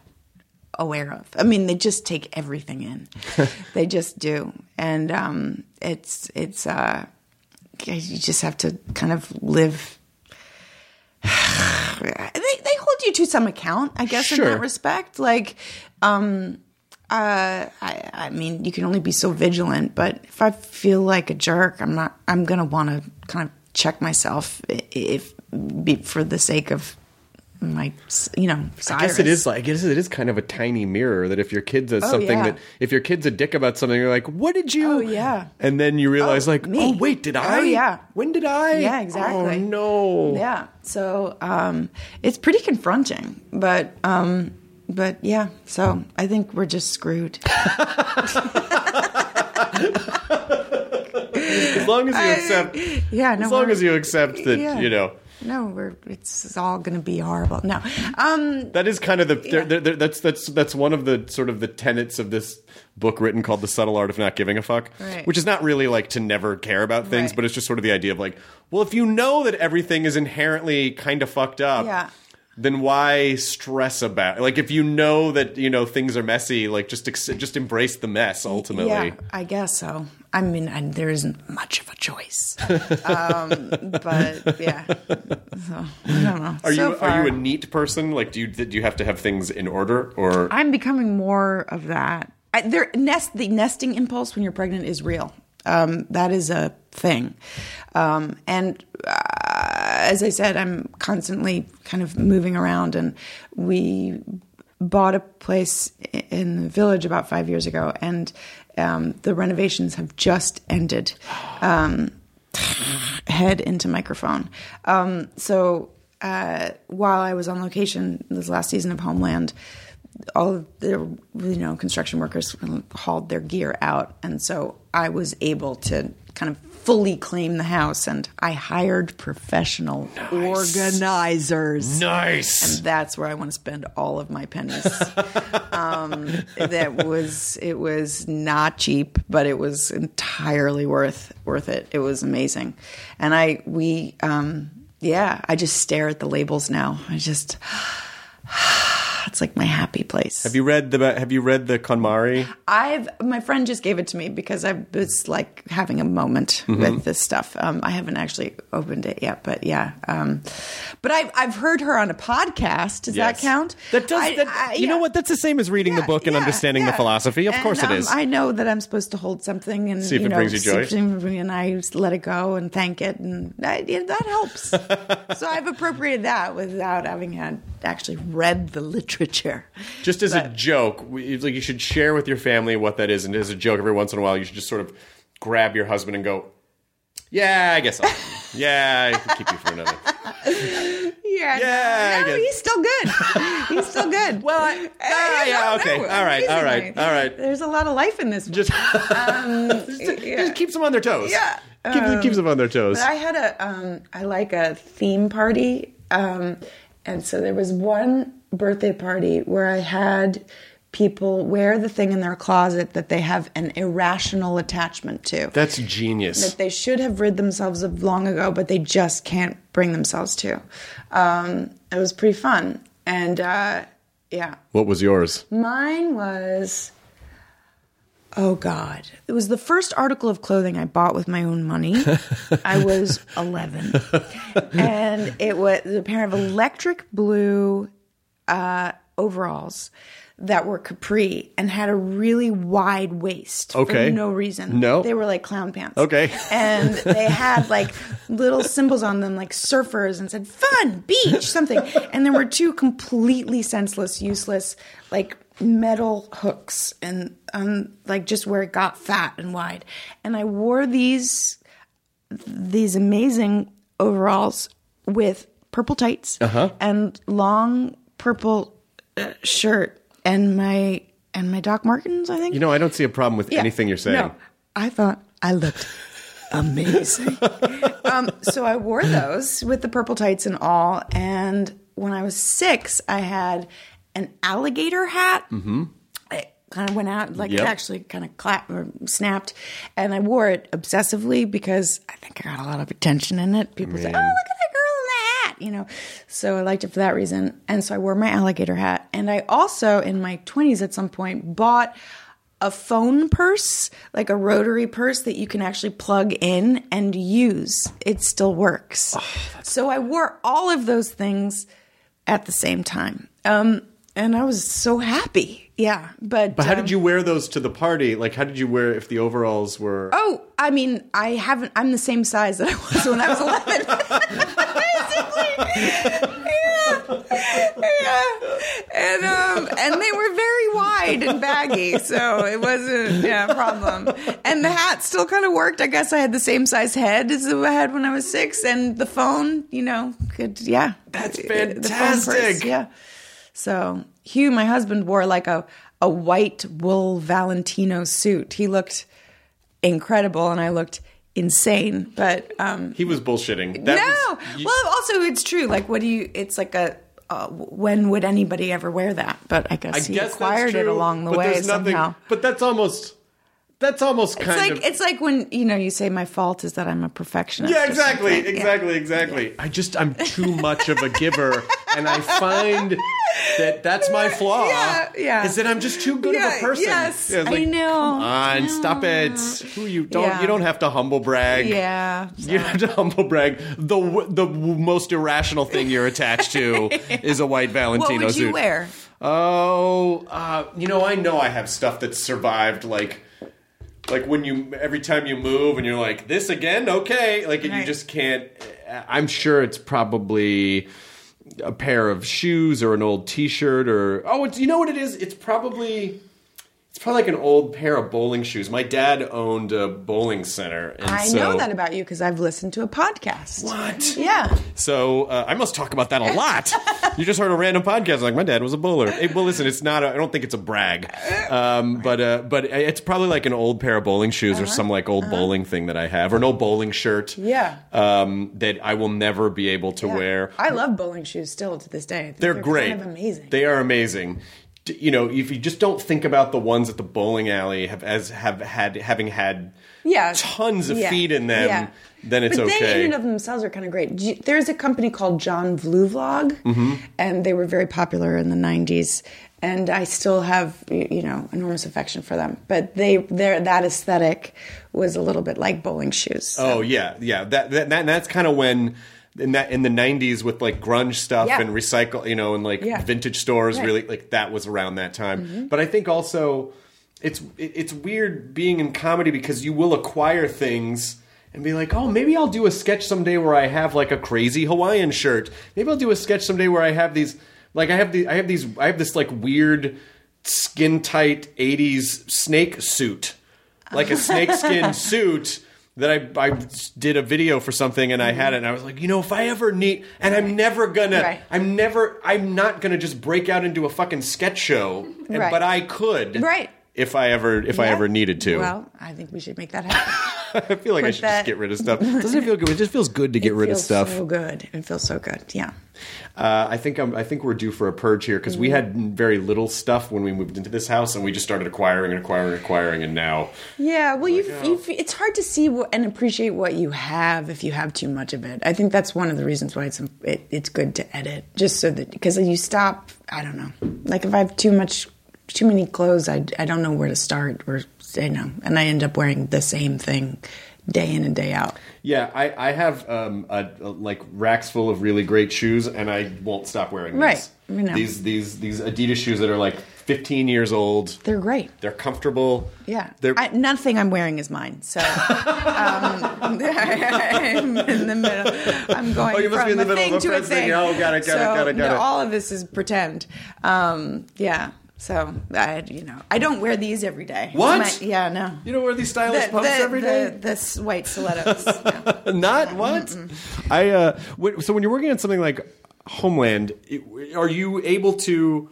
aware of. I mean, they just take everything in. they just do, and um, it's it's uh, you just have to kind of live they they hold you to some account, I guess, in that respect. Like, um, uh, I, I mean, you can only be so vigilant, but if I feel like a jerk, I'm not. I'm gonna want to kind of check myself i- if, for the sake of my, you know, I guess it is like I guess it is kind of a tiny mirror that if your kid does Oh, something yeah. that if your kid's a dick about something you're like what did you Oh, yeah. and then you realize Oh, like me. oh wait did I Oh, yeah. when did I Yeah, exactly. oh no Yeah. So um, it's pretty confronting, but um, but yeah. So I think we're just screwed. as long as you accept yeah. No. as long as you accept that Yeah. you know No, we're it's all going to be horrible. No. Um, That is kind of the there there- that's that's that's one of the sort of the tenets of this book written called The Subtle Art of Not Giving a Fuck, Right. which is not really like to never care about things, Right. but it's just sort of the idea of like, well, if you know that everything is inherently kind of fucked up, Yeah. Then why stress about like if you know that you know things are messy, like just ex- just embrace the mess ultimately. Yeah, I guess so. I mean, I, there isn't much of a choice, um, but yeah. So, I don't know. Are So you far, are you a neat person? Like, do you do you have to have things in order or? I'm becoming more of that. I, there, nest the nesting impulse when you're pregnant is real. Um, that is a thing, um, and uh, as I said, I'm constantly kind of moving around, and we bought a place in the village about five years ago, and um, the renovations have just ended. Um, head into microphone. Um, so uh, while I was on location this last season of Homeland, all of the you know construction workers hauled their gear out, and so I was able to kind of fully claim the house, and I hired professional organizers. nice. And that's where I want to spend all of my pennies. um, that was it was not cheap, but it was entirely worth worth it. It was amazing, and I we um, yeah, I just stare at the labels now. I just that's like my happy place. Have you read the Have you read the KonMari? I've my friend just gave it to me because I was like having a moment Mm-hmm. with this stuff. Um, I haven't actually opened it yet, but yeah. Um, but I've I've heard her on a podcast. Does Yes. that count? That does. I- that, I- You know what? That's the same as reading the book and yeah, understanding the philosophy. Of And, course, it um, is. I know that I'm supposed to hold something and See if you it know, brings you joy. and I just let it go and thank it, and that, yeah, that helps. so I've appropriated that without having had actually read the literature. Just as a joke, we- like you should share with your family what that is, and as a joke, every once in a while, you should just sort of grab your husband and go, "Yeah, I guess. I'll, yeah, I can keep you for another." Yeah, Yeah, no, he's still good. he's still good. Well, I- ah, yeah, okay. All right, all right, all right. There's a lot of life in this. Just, just, just keeps them on their toes. Yeah. keeps, Um, keeps them on their toes. But I had a, um, I like a theme party, um, and so there was one birthday party where I had people wear the thing in their closet that they have an irrational attachment to. That's genius. that they should have rid themselves of long ago, but they just can't bring themselves to. Um, it was pretty fun, and uh, yeah, What was yours? Mine was, oh God. It was the first article of clothing I bought with my own money. I was 11. And it was a pair of electric blue uh, overalls that were capri and had a really wide waist Okay. for no reason. No. They were like clown pants. Okay. And they had like little symbols on them, like surfers, and said fun, beach, something. And there were two completely senseless, useless, like metal hooks and um like just where it got fat and wide. And I wore these these amazing overalls with purple tights Uh-huh. and long purple uh, shirt and my and my Doc Martens, I think. You know, I don't see a problem with Yeah. anything you're saying. No, I thought I looked amazing. um, so I wore those with the purple tights and all. And when I was six, I had an alligator hat. Mm-hmm. It kind of went out, like Yep. it actually kind of clapped or snapped. And I wore it obsessively because I think I got a lot of attention in it. People say, oh, look at that girl in the hat, you know. So I liked it for that reason. And so I wore my alligator hat. And I also, in my 20s at some point, bought a phone purse, like a rotary purse that you can actually plug in and use. It still works. so I wore all of those things at the same time. Um, and I was so happy. Yeah. But, But how um, did you wear those to the party? Like, how did you wear if the overalls were? Oh, I mean, I haven't. I'm the same size that I was when I was 11. Yeah, yeah, and um, and they were very wide and baggy, so it wasn't yeah, a problem. And the hat still kind of worked. I guess I had the same size head as I had when I was six, and the phone, you know, could yeah. That's The phone purse, fantastic. yeah. So Hugh, my husband, wore like a a white wool Valentino suit. He looked incredible, and I looked insane. But um, He was bullshitting. That no, was- you- well, also it's true. Like, what do you? It's like a. Uh, when would anybody ever wear that? But I guess I he guess acquired that's it along the but way there's nothing- somehow. But that's almost. That's almost It's kind like of. it's like when you know you say my fault is that I'm a perfectionist. yeah, or exactly. Yeah. exactly, exactly. I just I'm too much of a giver, and I find that that's my flaw. Yeah, yeah. Is that I'm just too good of a person. yes, Yeah, it's I know. Come on, I stop it. Who you don't Yeah. you don't have to humble brag. Yeah. You don't have to humble brag. The the most irrational thing you're attached to is a white Valentino What would you suit. wear? Oh, uh, you know, I know I have stuff that's survived, like, like when you every time you move and you're like, this again, okay, like, and you just can't. Eh, I'm sure it's probably a pair of shoes or an old T-shirt or oh, it's, you know what it is? It's probably. It's probably like an old pair of bowling shoes. My dad owned a bowling center. And I so, know that about you because I've listened to a podcast. What? Yeah. So uh, I must talk about that a lot. you just heard a random podcast like my dad was a bowler. Hey, well, listen, it's not. I don't think it's a brag, um, but uh, but it's probably like an old pair of bowling shoes or some like old bowling thing that I have, or an old bowling shirt. Uh-huh. Yeah. Um, that I will never be able to Yeah. wear. I love bowling shoes still to this day. Think They're, great. Kind of amazing. They are amazing. You know, if you just don't think about the ones at the bowling alley have as have had having had yeah, tons of yeah, feet in them, yeah. then it's but okay. they in and of themselves are kind of great. There's a company called John Fluevog, Mm-hmm. and they were very popular in the '90s. And I still have, you know, enormous affection for them. But they, their that aesthetic was a little bit like bowling shoes. so- Oh yeah, yeah. That that, that that's kind of when in that in the '90s with like grunge stuff Yeah. and recycle, you know, and like Yeah. vintage stores. Right. Really, like that was around that time. Mm-hmm. But I think also it's it's weird being in comedy because you will acquire things. And be like, oh, maybe I'll do a sketch someday where I have like a crazy Hawaiian shirt. Maybe I'll do a sketch someday where I have these, like I have the, I have these, I have this like weird, skin tight '80s snake suit, like a snakeskin suit that I, I did a video for something and I had it and I was like, you know, if I ever need, and I'm never gonna, Right. I'm never, I'm not gonna just break out into a fucking sketch show, and, Right. but I could, Right. If I ever, if I Yeah. ever needed to, Well, I think we should make that happen. I feel like I should that- just get rid of stuff. Doesn't it feel good? It just feels good to get It rid of stuff. So good. It feels so good. Yeah. Uh, I think I'm, I think we're due for a purge here because Mm-hmm. we had very little stuff when we moved into this house, and we just started acquiring and acquiring and acquiring, and now Yeah, well, you, oh. it's hard to see what, and appreciate what you have if you have too much of it. I think that's one of the reasons why it's it, it's good to edit, just so that because you stop. I don't know, like if I have too much, too many clothes, I I don't know where to start or you know, and I end up wearing the same thing day in and day out. Yeah, I, I have um, a, a, like racks full of really great shoes, and I won't stop wearing these. Right, you know. These these these Adidas shoes that are like 15 years old. They're great. They're comfortable. Yeah, They're I, nothing I'm wearing is mine. So um, I'm in the middle. I'm going Oh, you must from be in the a middle thing of a to a thing. thing. Oh, got it, got it, got it, got no, it. All of this is pretend. Um, yeah. So I, you know, I don't wear these every day. What? Yeah, no. you don't wear these stylish The, pumps the, every the, day. the s- white stilettos. no. Not what? I uh. So when you're working on something like Homeland, are you able to,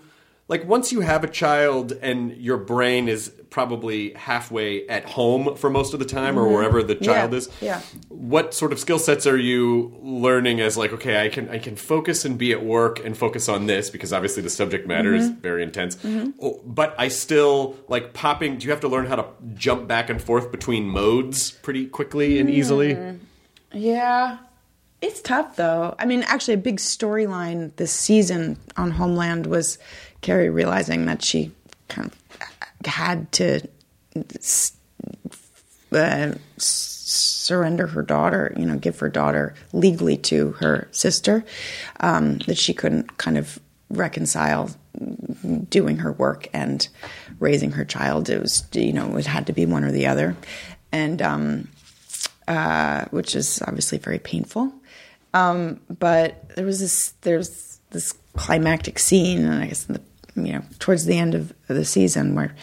like, once you have a child and your brain is probably halfway at home for most of the time, or wherever the child Mm-hmm. Yeah, is? yeah. What sort of skill sets are you learning as like, okay, I can I can focus and be at work and focus on this because obviously the subject matter is Mm-hmm. very intense. Oh, but I still like popping. Do you have to learn how to jump back and forth between modes pretty quickly and easily? Yeah. It's tough though. I mean, actually, a big storyline this season on Homeland was Carrie realizing that she kind of had to uh, surrender her daughter, you know, give her daughter legally to her sister, um, that she couldn't kind of reconcile doing her work and raising her child. It was, you know, it had to be one or the other. And, um, uh, which is obviously very painful. Um, but there was this there's this climactic scene, and I guess in the, you know towards the end of the season where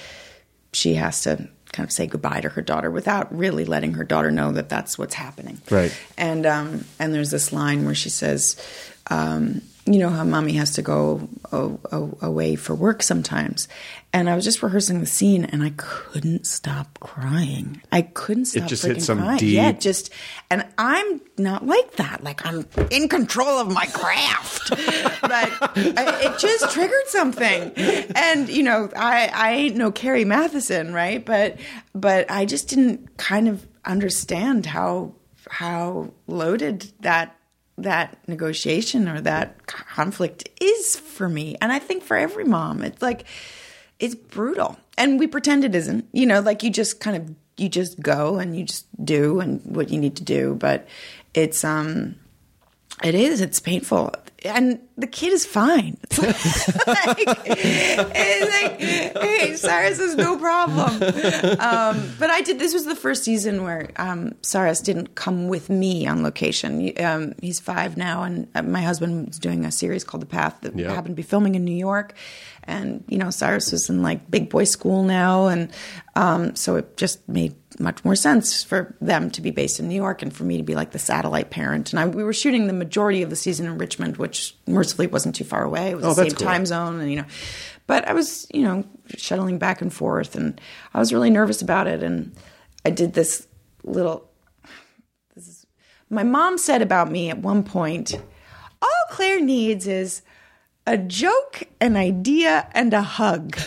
she has to kind of say goodbye to her daughter without really letting her daughter know that that's what's happening. Right. And um, and there's this line where she says, um, "You know how mommy has to go away for work sometimes." And I was just rehearsing the scene, and I couldn't stop crying. I couldn't stop it just hit some crying. deep- Yeah, just and I'm not like that. Like I'm in control of my craft, but I, it just triggered something. And you know, I I ain't no Carrie Mathison, right? But but I just didn't kind of understand how how loaded that that negotiation or that conflict is for me and i think for every mom it's like it's brutal. And we pretend it isn't you know like you just kind of you just go and you just do and what you need to do. But it's um it is it's painful. And the kid is fine. It's like, it's like hey cyrus is no problem. Um, but i did this was the first season where um, cyrus didn't come with me on location. Um, he's five now and uh, my husband was doing a series called the path that Yeah. happened to be filming in new york and you know cyrus was in like big boy school now and um, so it just made much more sense for them to be based in New York and for me to be like the satellite parent. And I, we were shooting the majority of the season in Richmond, which mercifully wasn't too far away. It was Oh, the same cool. time zone, and you know. But I was, you know, shuttling back and forth, and I was really nervous about it. And I did this little. This is my mom said about me at one point. All Claire needs is a joke, an idea, and a hug.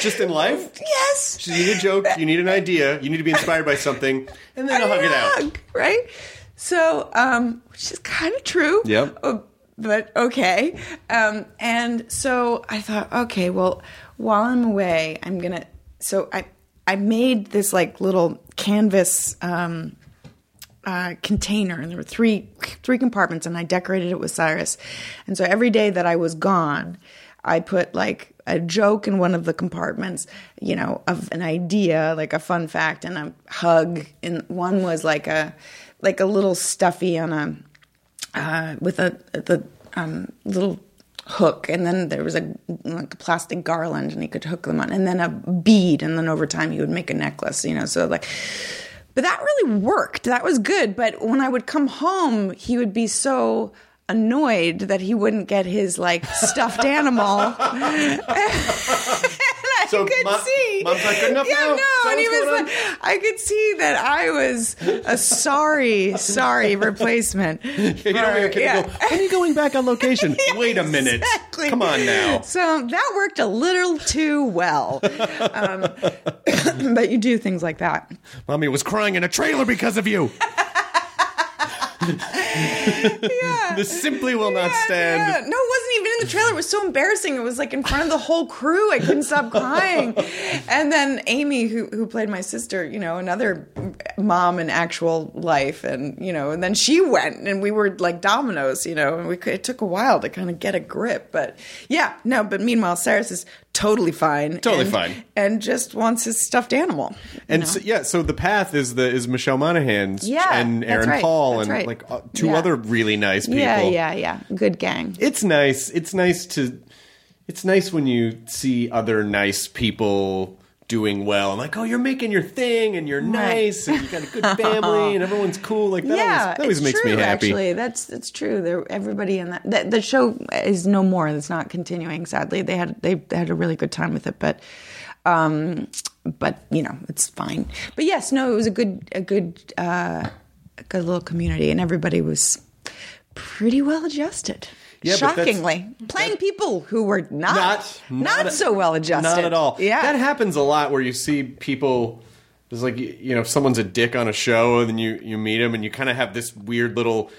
Just in life? yes. You need a joke, you need an idea, you need to be inspired by something, and then I'll hug it a out. hug, right? So, um, which is kind of true. Yep. Uh, but okay. Um, and so I thought, okay, well, while I'm away, I'm gonna. So I I made this like little canvas um, container, and there were three three compartments, and I decorated it with Cyrus. And so every day that I was gone, I put like a joke in one of the compartments, you know, of an idea, like a fun fact, and a hug. And one was like a like a little stuffy on a uh, with a the um, little hook, and then there was a like a plastic garland, and he could hook them on, and then a bead, and then over time he would make a necklace, you know. So like, but that really worked. That was good. But when I would come home, he would be so annoyed that he wouldn't get his like stuffed animal. So could Mom- see. Mom's not good enough yeah, now? No, and he was like, I could see that I was a sorry, sorry replacement. You don't for- make a kid yeah. go, when are you going back on location? Wait a minute. Exactly. Come on now. So that worked a little too well. Um, but you do things like that. Mommy was crying in a trailer because of you. Yeah. This simply will not Yeah, stand. yeah. No, it wasn't even in the trailer. It was so embarrassing. It was like in front of the whole crew. I couldn't stop crying. And then Amy, who who played my sister, you know, another mom in actual life, and you know, and then she went, and we were like dominoes, you know, and we could, it took a while to kind of get a grip. But yeah, no. But meanwhile, Cyrus is totally fine, Totally and- fine. and just wants his stuffed animal. And so, yeah, so the path is the is Michelle Monaghan's Yeah, and Aaron right, Paul that's and right. like uh, two Yeah. other really nice people. yeah, yeah, yeah, good gang. It's nice. It's nice to it's nice when you see other nice people doing well. I'm like, "Oh, you're making your thing and you're nice and you got a good family and everyone's cool." Like that yeah, always, that always makes true, me happy. Actually, that's that's true. There, everybody in that, that the show is no more. It's not continuing. Sadly, they had they had a really good time with it, but um, but you know, it's fine. But yes, no, it was a good a good uh, a good little community, and everybody was pretty well adjusted. Yeah, Shockingly, playing people who were not not not, so well adjusted. Not at all. Yeah, that happens a lot where you see people. There's like you you know, if someone's a dick on a show, and then you you meet him, and you kind of have this weird little.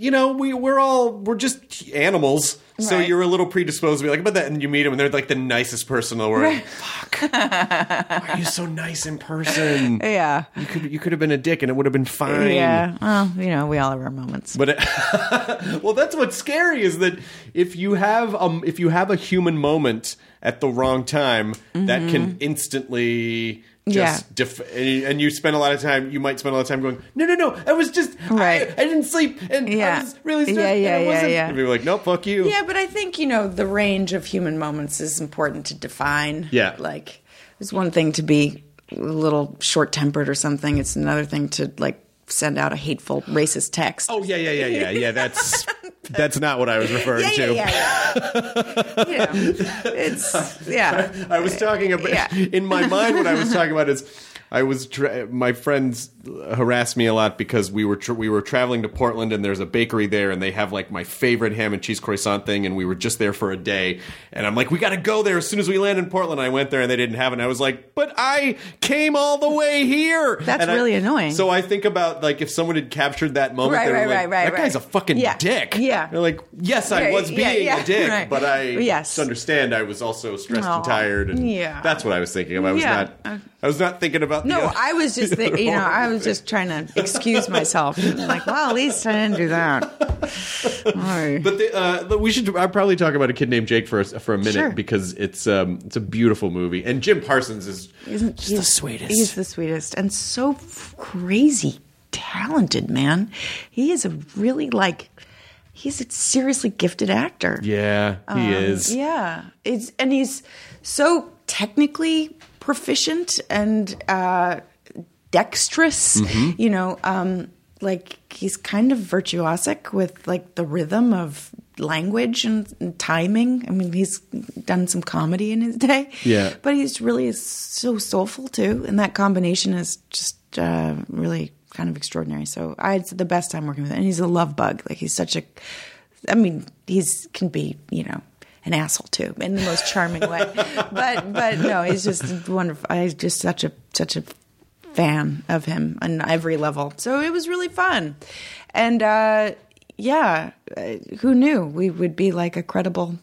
You know, we we're all we're just animals, so Right. you're a little predisposed to be like, but that, and you meet them, and they're like the nicest person in the world. Fuck, why are you so nice in person? yeah, You could you could have been a dick, and it would have been fine. yeah. Well, you know, we all have our moments. But it, well, that's what's scary is that if you have um if you have a human moment at the wrong time, that can instantly just. Yeah. def- and, you, and you spend a lot of time. You might spend a lot of time going, no, no, no, I was just Right. I, I didn't sleep, and I Yeah. was really stressed, Yeah, yeah, and I yeah, wasn't. yeah. And people like, nope, fuck you. Yeah, but I think, you know, the range of human moments is important to define. Yeah. Like, it's one thing to be a little short tempered or something, it's another thing to, like, send out a hateful, racist text. Oh yeah, yeah, yeah, yeah, yeah. That's that's not what I was referring yeah, to. yeah, yeah, yeah. you know, it's, yeah. I was talking about Yeah. in my mind. What I was talking about is I was tra- my friends harassed me a lot because we were tra- we were traveling to Portland and there's a bakery there and they have like my favorite ham and cheese croissant thing and we were just there for a day and I'm like we got to go there as soon as we land in Portland. I went there and they didn't have it. And I was like, but I came all the way here. That's And I- really annoying. So I think about like if someone had captured that moment, Right, right, like, right, right, that guy's a fucking Yeah. dick. Yeah. They're like, yes, I Right, was being yeah, a dick, right. but I Yes. understand I was also stressed and tired, and yeah. that's what I was thinking of. I was not. Uh, I was not thinking about. the No, other- I was just, the thi- you know, I was just trying to excuse myself. like, well, at least I didn't do that. Sorry. But the, uh, we should. I'll probably talk about a kid named Jake for a, for a minute Sure. because it's um it's a beautiful movie, and Jim Parsons is Isn't just he- the sweetest. He's the sweetest and so crazy talented, man. He is a really like he's a seriously gifted actor. yeah, he is. Um, Yeah. It's and he's so technically proficient and uh dexterous, Mm-hmm. you know, um like he's kind of virtuosic with like the rhythm of language and, and timing. I mean, he's done some comedy in his day. Yeah. But he's really so soulful too, and that combination is just uh really kind of extraordinary. So I had the best time working with him. And he's a love bug. Like he's such a, I mean, he's can be you know an asshole too in the most charming way. But but no, he's just wonderful. I just such a such a fan of him on every level. So it was really fun, and uh, yeah, uh, who knew we would be like a credible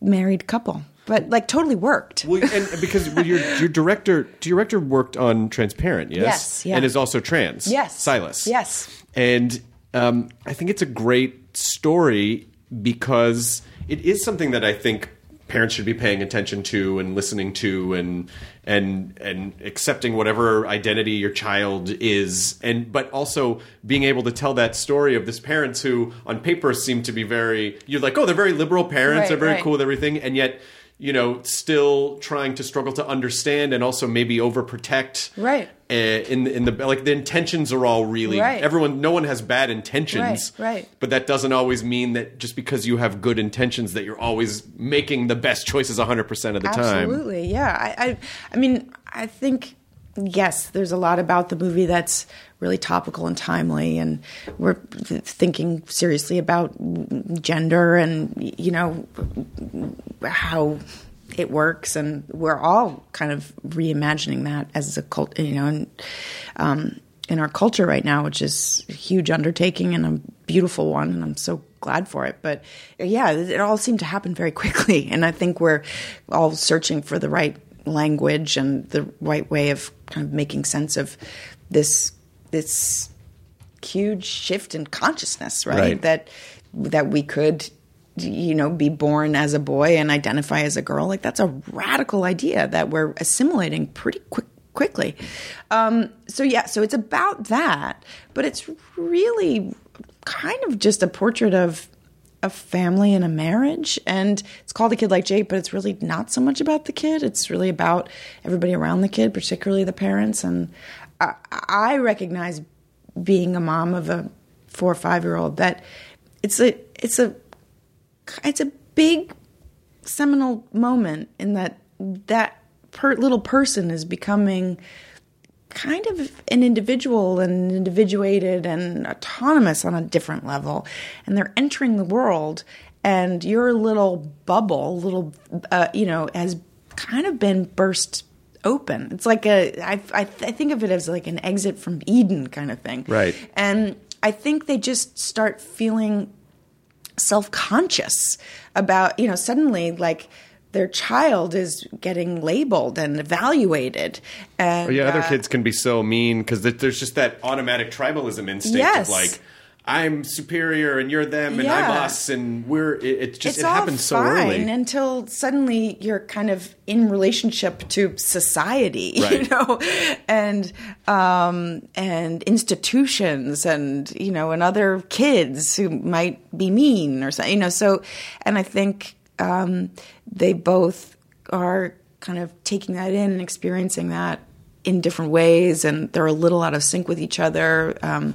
married couple. But like totally worked. Well, and because your your director director worked on Transparent, yes, Yes, yeah. and is also trans, Yes. Silas, Yes. and um, I think it's a great story because it is something that I think parents should be paying attention to and listening to and and and accepting whatever identity your child is. And but also being able to tell that story of this parents who on paper seem to be very you're like oh they're very liberal parents. Right, they're very right. cool with everything. And yet you know still trying to struggle to understand and also maybe overprotect Right. uh, in in the like the intentions are all really Right. everyone no one has bad intentions Right, right. but that doesn't always mean that just because you have good intentions that you're always making the best choices 100% of the time Absolutely, yeah. I, I, I mean, I think yes, there's a lot about the movie that's really topical and timely, and we're thinking seriously about gender and you know how it works, and we're all kind of reimagining that as a cult, you know, and um, in our culture right now, which is a huge undertaking and a beautiful one, and I'm so glad for it. But yeah, it all seemed to happen very quickly, and I think we're all searching for the right language and the right way of kind of making sense of this this huge shift in consciousness, right? Right. That that we could you know be born as a boy and identify as a girl. Like that's a radical idea that we're assimilating pretty quick quickly. Um, so yeah so it's about that but it's really kind of just a portrait of a family and a marriage. And it's called a kid like jake but it's really not so much about the kid. It's really about everybody around the kid particularly the parents. And i, recognize being a mom of a four or five year old that it's a it's a it's a big seminal moment in that that per, little person is becoming kind of an individual and individuated and autonomous on a different level. And they're entering the world and your little bubble little uh, you know has kind of been burst open it's like a I, I, I think of it as like an exit from eden kind of thing Right. and i think they just start feeling self-conscious about you know suddenly like their child is getting labeled and evaluated and But yeah, other uh, kids can be so mean because there's just that automatic tribalism instinct Yes. of like, I'm superior and you're them and I'm us and we're. It, it just it's it happens so early. until suddenly you're kind of in relationship to society, you know, and um, and institutions, and you know, and other kids who might be mean or something, you know. So, and I think um, they both are kind of taking that in and experiencing that in different ways, and they're a little out of sync with each other. Um,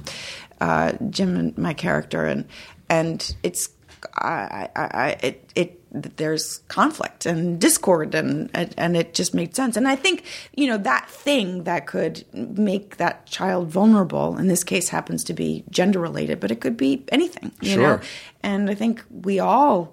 uh, Jim and my character, and and it's I, I, I it it there's conflict and discord, and and it just made sense. And I think you know that thing that could make that child vulnerable. In this case, happens to be gender related, but it could be anything. You Sure. Know? And I think we all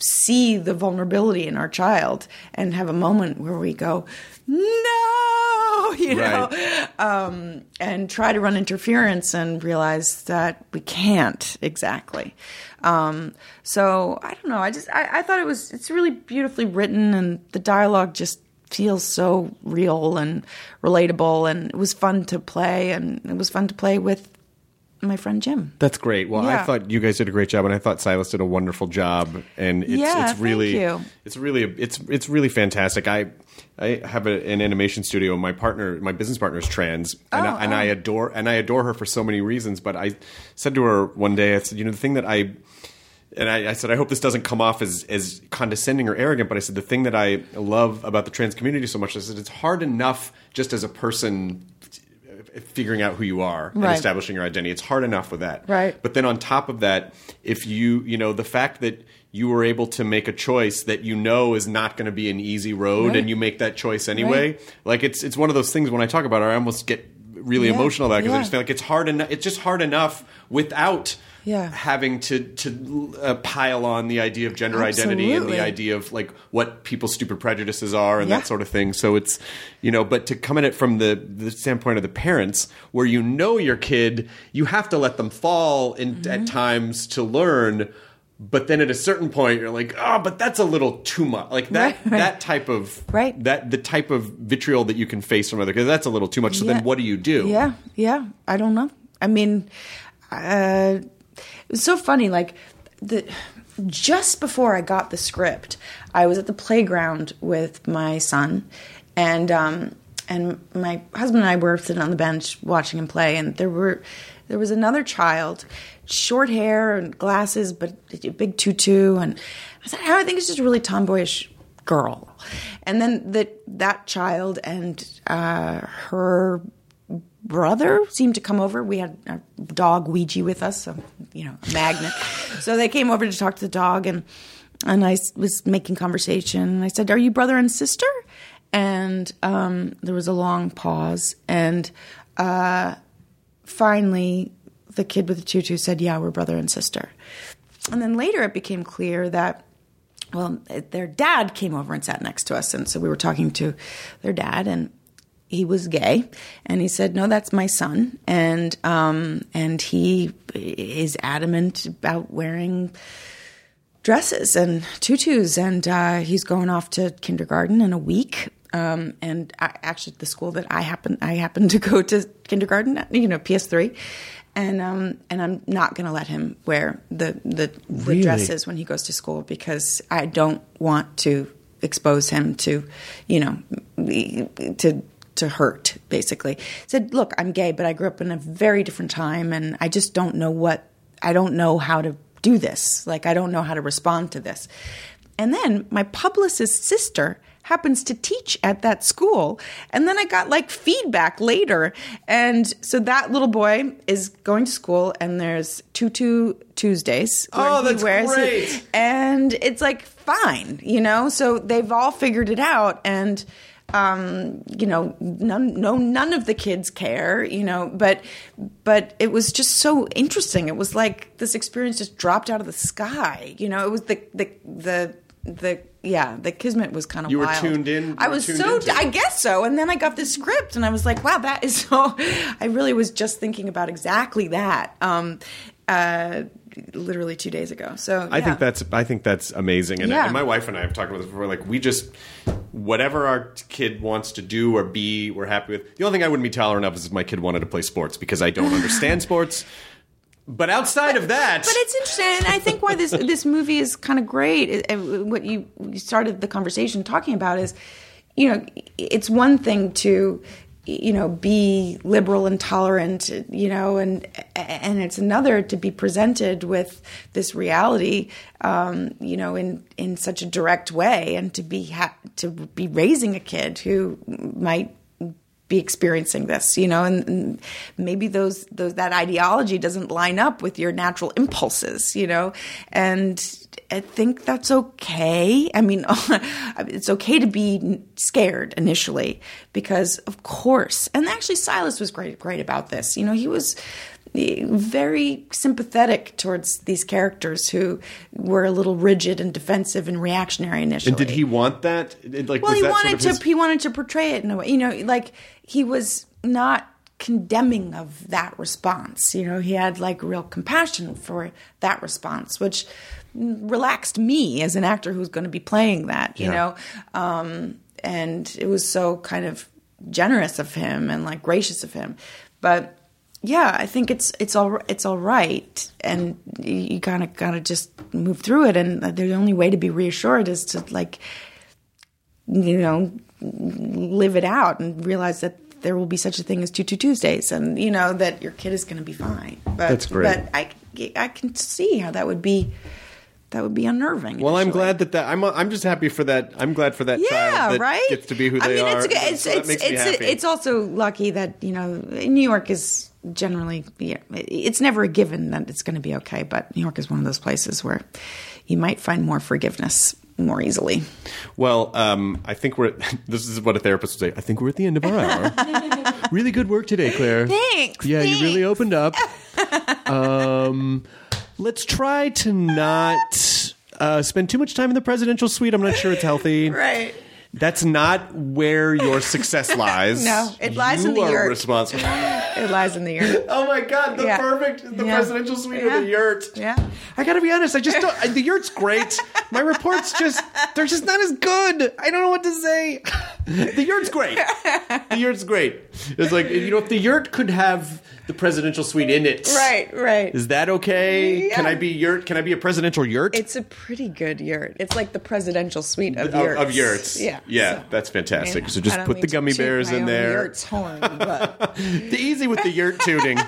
see the vulnerability in our child and have a moment where we go, no, you know, um, and try to run interference and realize that we can't exactly. Um, so I don't know. I just I, I thought it was it's really beautifully written and the dialogue just feels so real and relatable and it was fun to play and it was fun to play with my friend Jim. That's great. Well, I thought you guys did a great job, and I thought Silas did a wonderful job. And it's, Yeah, it's really, it's really, it's it's really fantastic. I I have a, an animation studio. My partner, my business partner, is trans, and, Oh, I, and I oh. adore and I adore her for so many reasons. But I said to her one day, I said, you know, the thing that I and I, I said, I hope this doesn't come off as, as condescending or arrogant, but I said, the thing that I love about the trans community so much is that it's hard enough just as a person figuring out who you are and establishing your identity. It's hard enough with that. Right. But then on top of that, if you, you know, the fact that you were able to make a choice that you know is not going to be an easy road Right. and you make that choice anyway, Right. like it's it's one of those things when I talk about it, I almost get really Yeah, emotional about it because I just feel like it's hard enough. It's just hard enough without Yeah. having to to uh, pile on the idea of gender identity and the idea of like what people's stupid prejudices are and Yeah. that sort of thing. So it's you know, but to come at it from the the standpoint of the parents, where you know your kid, you have to let them fall in Mm-hmm. at times to learn. But then at a certain point, you're like, oh, but that's a little too much. Like that, Right, right. that type of Right. that the type of vitriol that you can face from other because that's a little too much. So Yeah. then, what do you do? Yeah, yeah. I don't know. I mean, uh, was so funny. Like the just before I got the script, I was at the playground with my son, and um, and my husband and I were sitting on the bench watching him play, and there were there was another child, short hair and glasses, but a big tutu, and I said, I think it's just a really tomboyish girl. And then that that child and uh, her brother seemed to come over. We had our dog Ouija with us, so you know, a magnet. so they came over to talk to the dog, and and I was making conversation. And I said, "Are you brother and sister?" And um, there was a long pause, and uh, finally, the kid with the tutu said, "Yeah, we're brother and sister." And then later, it became clear that well, their dad came over and sat next to us, and so we were talking to their dad, and he was gay, and he said, "No, that's my son," and um, and he is adamant about wearing dresses and tutus, and uh, he's going off to kindergarten in a week. Um, and I, actually, the school that I happen I happen to go to kindergarten, at, you know, PS three, and um, and I'm not going to let him wear the the, the dresses when he goes to school because I don't want to expose him to, you know, to to hurt. Basically, said, look, I'm gay, but I grew up in a very different time, and I just don't know what I don't know how to do this. Like I don't know how to respond to this. And then my publicist's sister happens to teach at that school. And then I got like feedback later. And so that little boy is going to school and there's Tutu Tuesdays. Oh, where Oh, that's wears it. great. And it's like fine, you know? So they've all figured it out. And um, you know, none, no, none of the kids care, you know, but, but it was just so interesting. It was like this experience just dropped out of the sky, you know, it was the, the, the, the, yeah, the kismet was kind of You were wild. tuned in- I was so, into. I guess so. And then I got this script and I was like, wow, that is so, I really was just thinking about exactly that. Um, uh, literally two days ago. So I think that's I think that's amazing, and, Yeah. and my wife and I have talked about this before. Like we just whatever our kid wants to do or be, we're happy with. The only thing I wouldn't be tolerant of is if my kid wanted to play sports because I don't understand sports. But outside of that, But it's interesting, and I think why this this movie is kind of great. What you, you started the conversation talking about is, you know, it's one thing to, you know, be liberal and tolerant, you know, and and it's another to be presented with this reality, um, you know, in in such a direct way, and to be ha- to be raising a kid who might be experiencing this, you know, and, and maybe those those that ideology doesn't line up with your natural impulses, you know, and I think that's okay. I mean, it's okay to be scared initially because, of course, and actually Silas was great great about this. You know, he was eh, very sympathetic towards these characters who were a little rigid and defensive and reactionary initially. and did he want that? Like, Well, was he that wanted sort of to. his- He wanted to portray it in a way. You know, like he was not condemning of that response. You know, he had like real compassion for that response, which relaxed me as an actor who's going to be playing that. You Yeah. know, um, and it was so kind of generous of him and like gracious of him, but. Yeah, I think it's it's all it's all right, and you kind of gotta just move through it. And the only way to be reassured is to like you know, live it out and realize that there will be such a thing as Tutu Tuesdays, and you know that your kid is going to be fine. But, That's great. But I, I can see how that would be that would be unnerving. Well, I'm glad that that I'm I'm just happy for that. I'm glad for that Yeah, child that right. gets to be who I they mean, are. It's it's So it's it's, happy. it's also lucky that you know New York is generally yeah, it's never a given that it's going to be okay, but New York is one of those places where you might find more forgiveness more easily. Well, um, I think we're. This is what a therapist would say. I think we're at the end of our hour. really good work today, Claire. Thanks, Yeah, you really opened up. um, let's try to not uh, spend too much time in the presidential suite. I'm not sure it's healthy. Right. That's not where your success lies. No, it lies you in the are yurt. responsible. It lies in the yurt. Oh my god, the Yeah. perfect, the Yeah. presidential suite Yeah. of the yurt. Yeah. I gotta be honest, I just don't, I- the yurt's great. My reports just, they're just not as good. I don't know what to say. The yurt's great. The yurt's great. It's like, you know, if the yurt could have the presidential suite in it. Right, right. Is that okay? Yeah. Can I be yurt? Can I be a presidential yurt? It's a pretty good yurt. It's like the presidential suite of of, yurts. of yurts. Yeah. Yeah, So, that's fantastic. yeah. So just put the gummy bears my in own there. Yurt's horn, but The easy with the yurt tooting.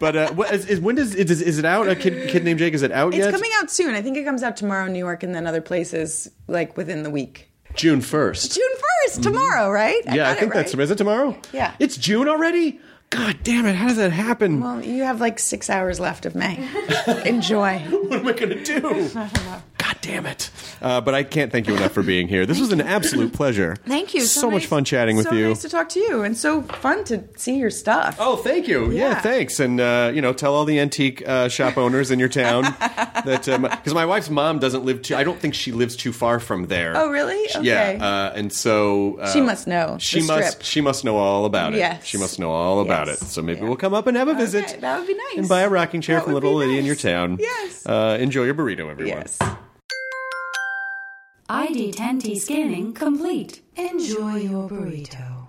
But uh, what, is, is, when does is, is it out? A kid, kid named Jake is it out it's yet? It's coming out soon. I think it comes out tomorrow in New York and then other places like within the week. June first. June 1st, tomorrow, right? Mm-hmm. Yeah, I got it think that's is it tomorrow? Yeah. It's June already? God damn it, how does that happen? Well, you have like six hours left of May. Enjoy. what am I gonna do? God damn it. Uh, but I can't thank you enough for being here. This was an absolute pleasure. Thank you. So, much nice- fun chatting with so you. nice to talk to you, and so fun to see your stuff. Oh, thank you. Yeah, Yeah. thanks. And uh, you know, tell all the antique uh, shop owners in your town that because my wife's mom doesn't live too. I don't think she lives too far from there. Oh, really? She- Okay. Yeah, uh, and so uh, She must know She the must. strip. She must know all about it. Yes. She must know all about Yes. it. So maybe Yeah. we'll come up and have a visit. that would be nice. And buy a rocking chair That from would little be lady in your town. Yes. Uh, enjoy your burrito, everyone. Yes. ID10T scanning complete. Enjoy your burrito.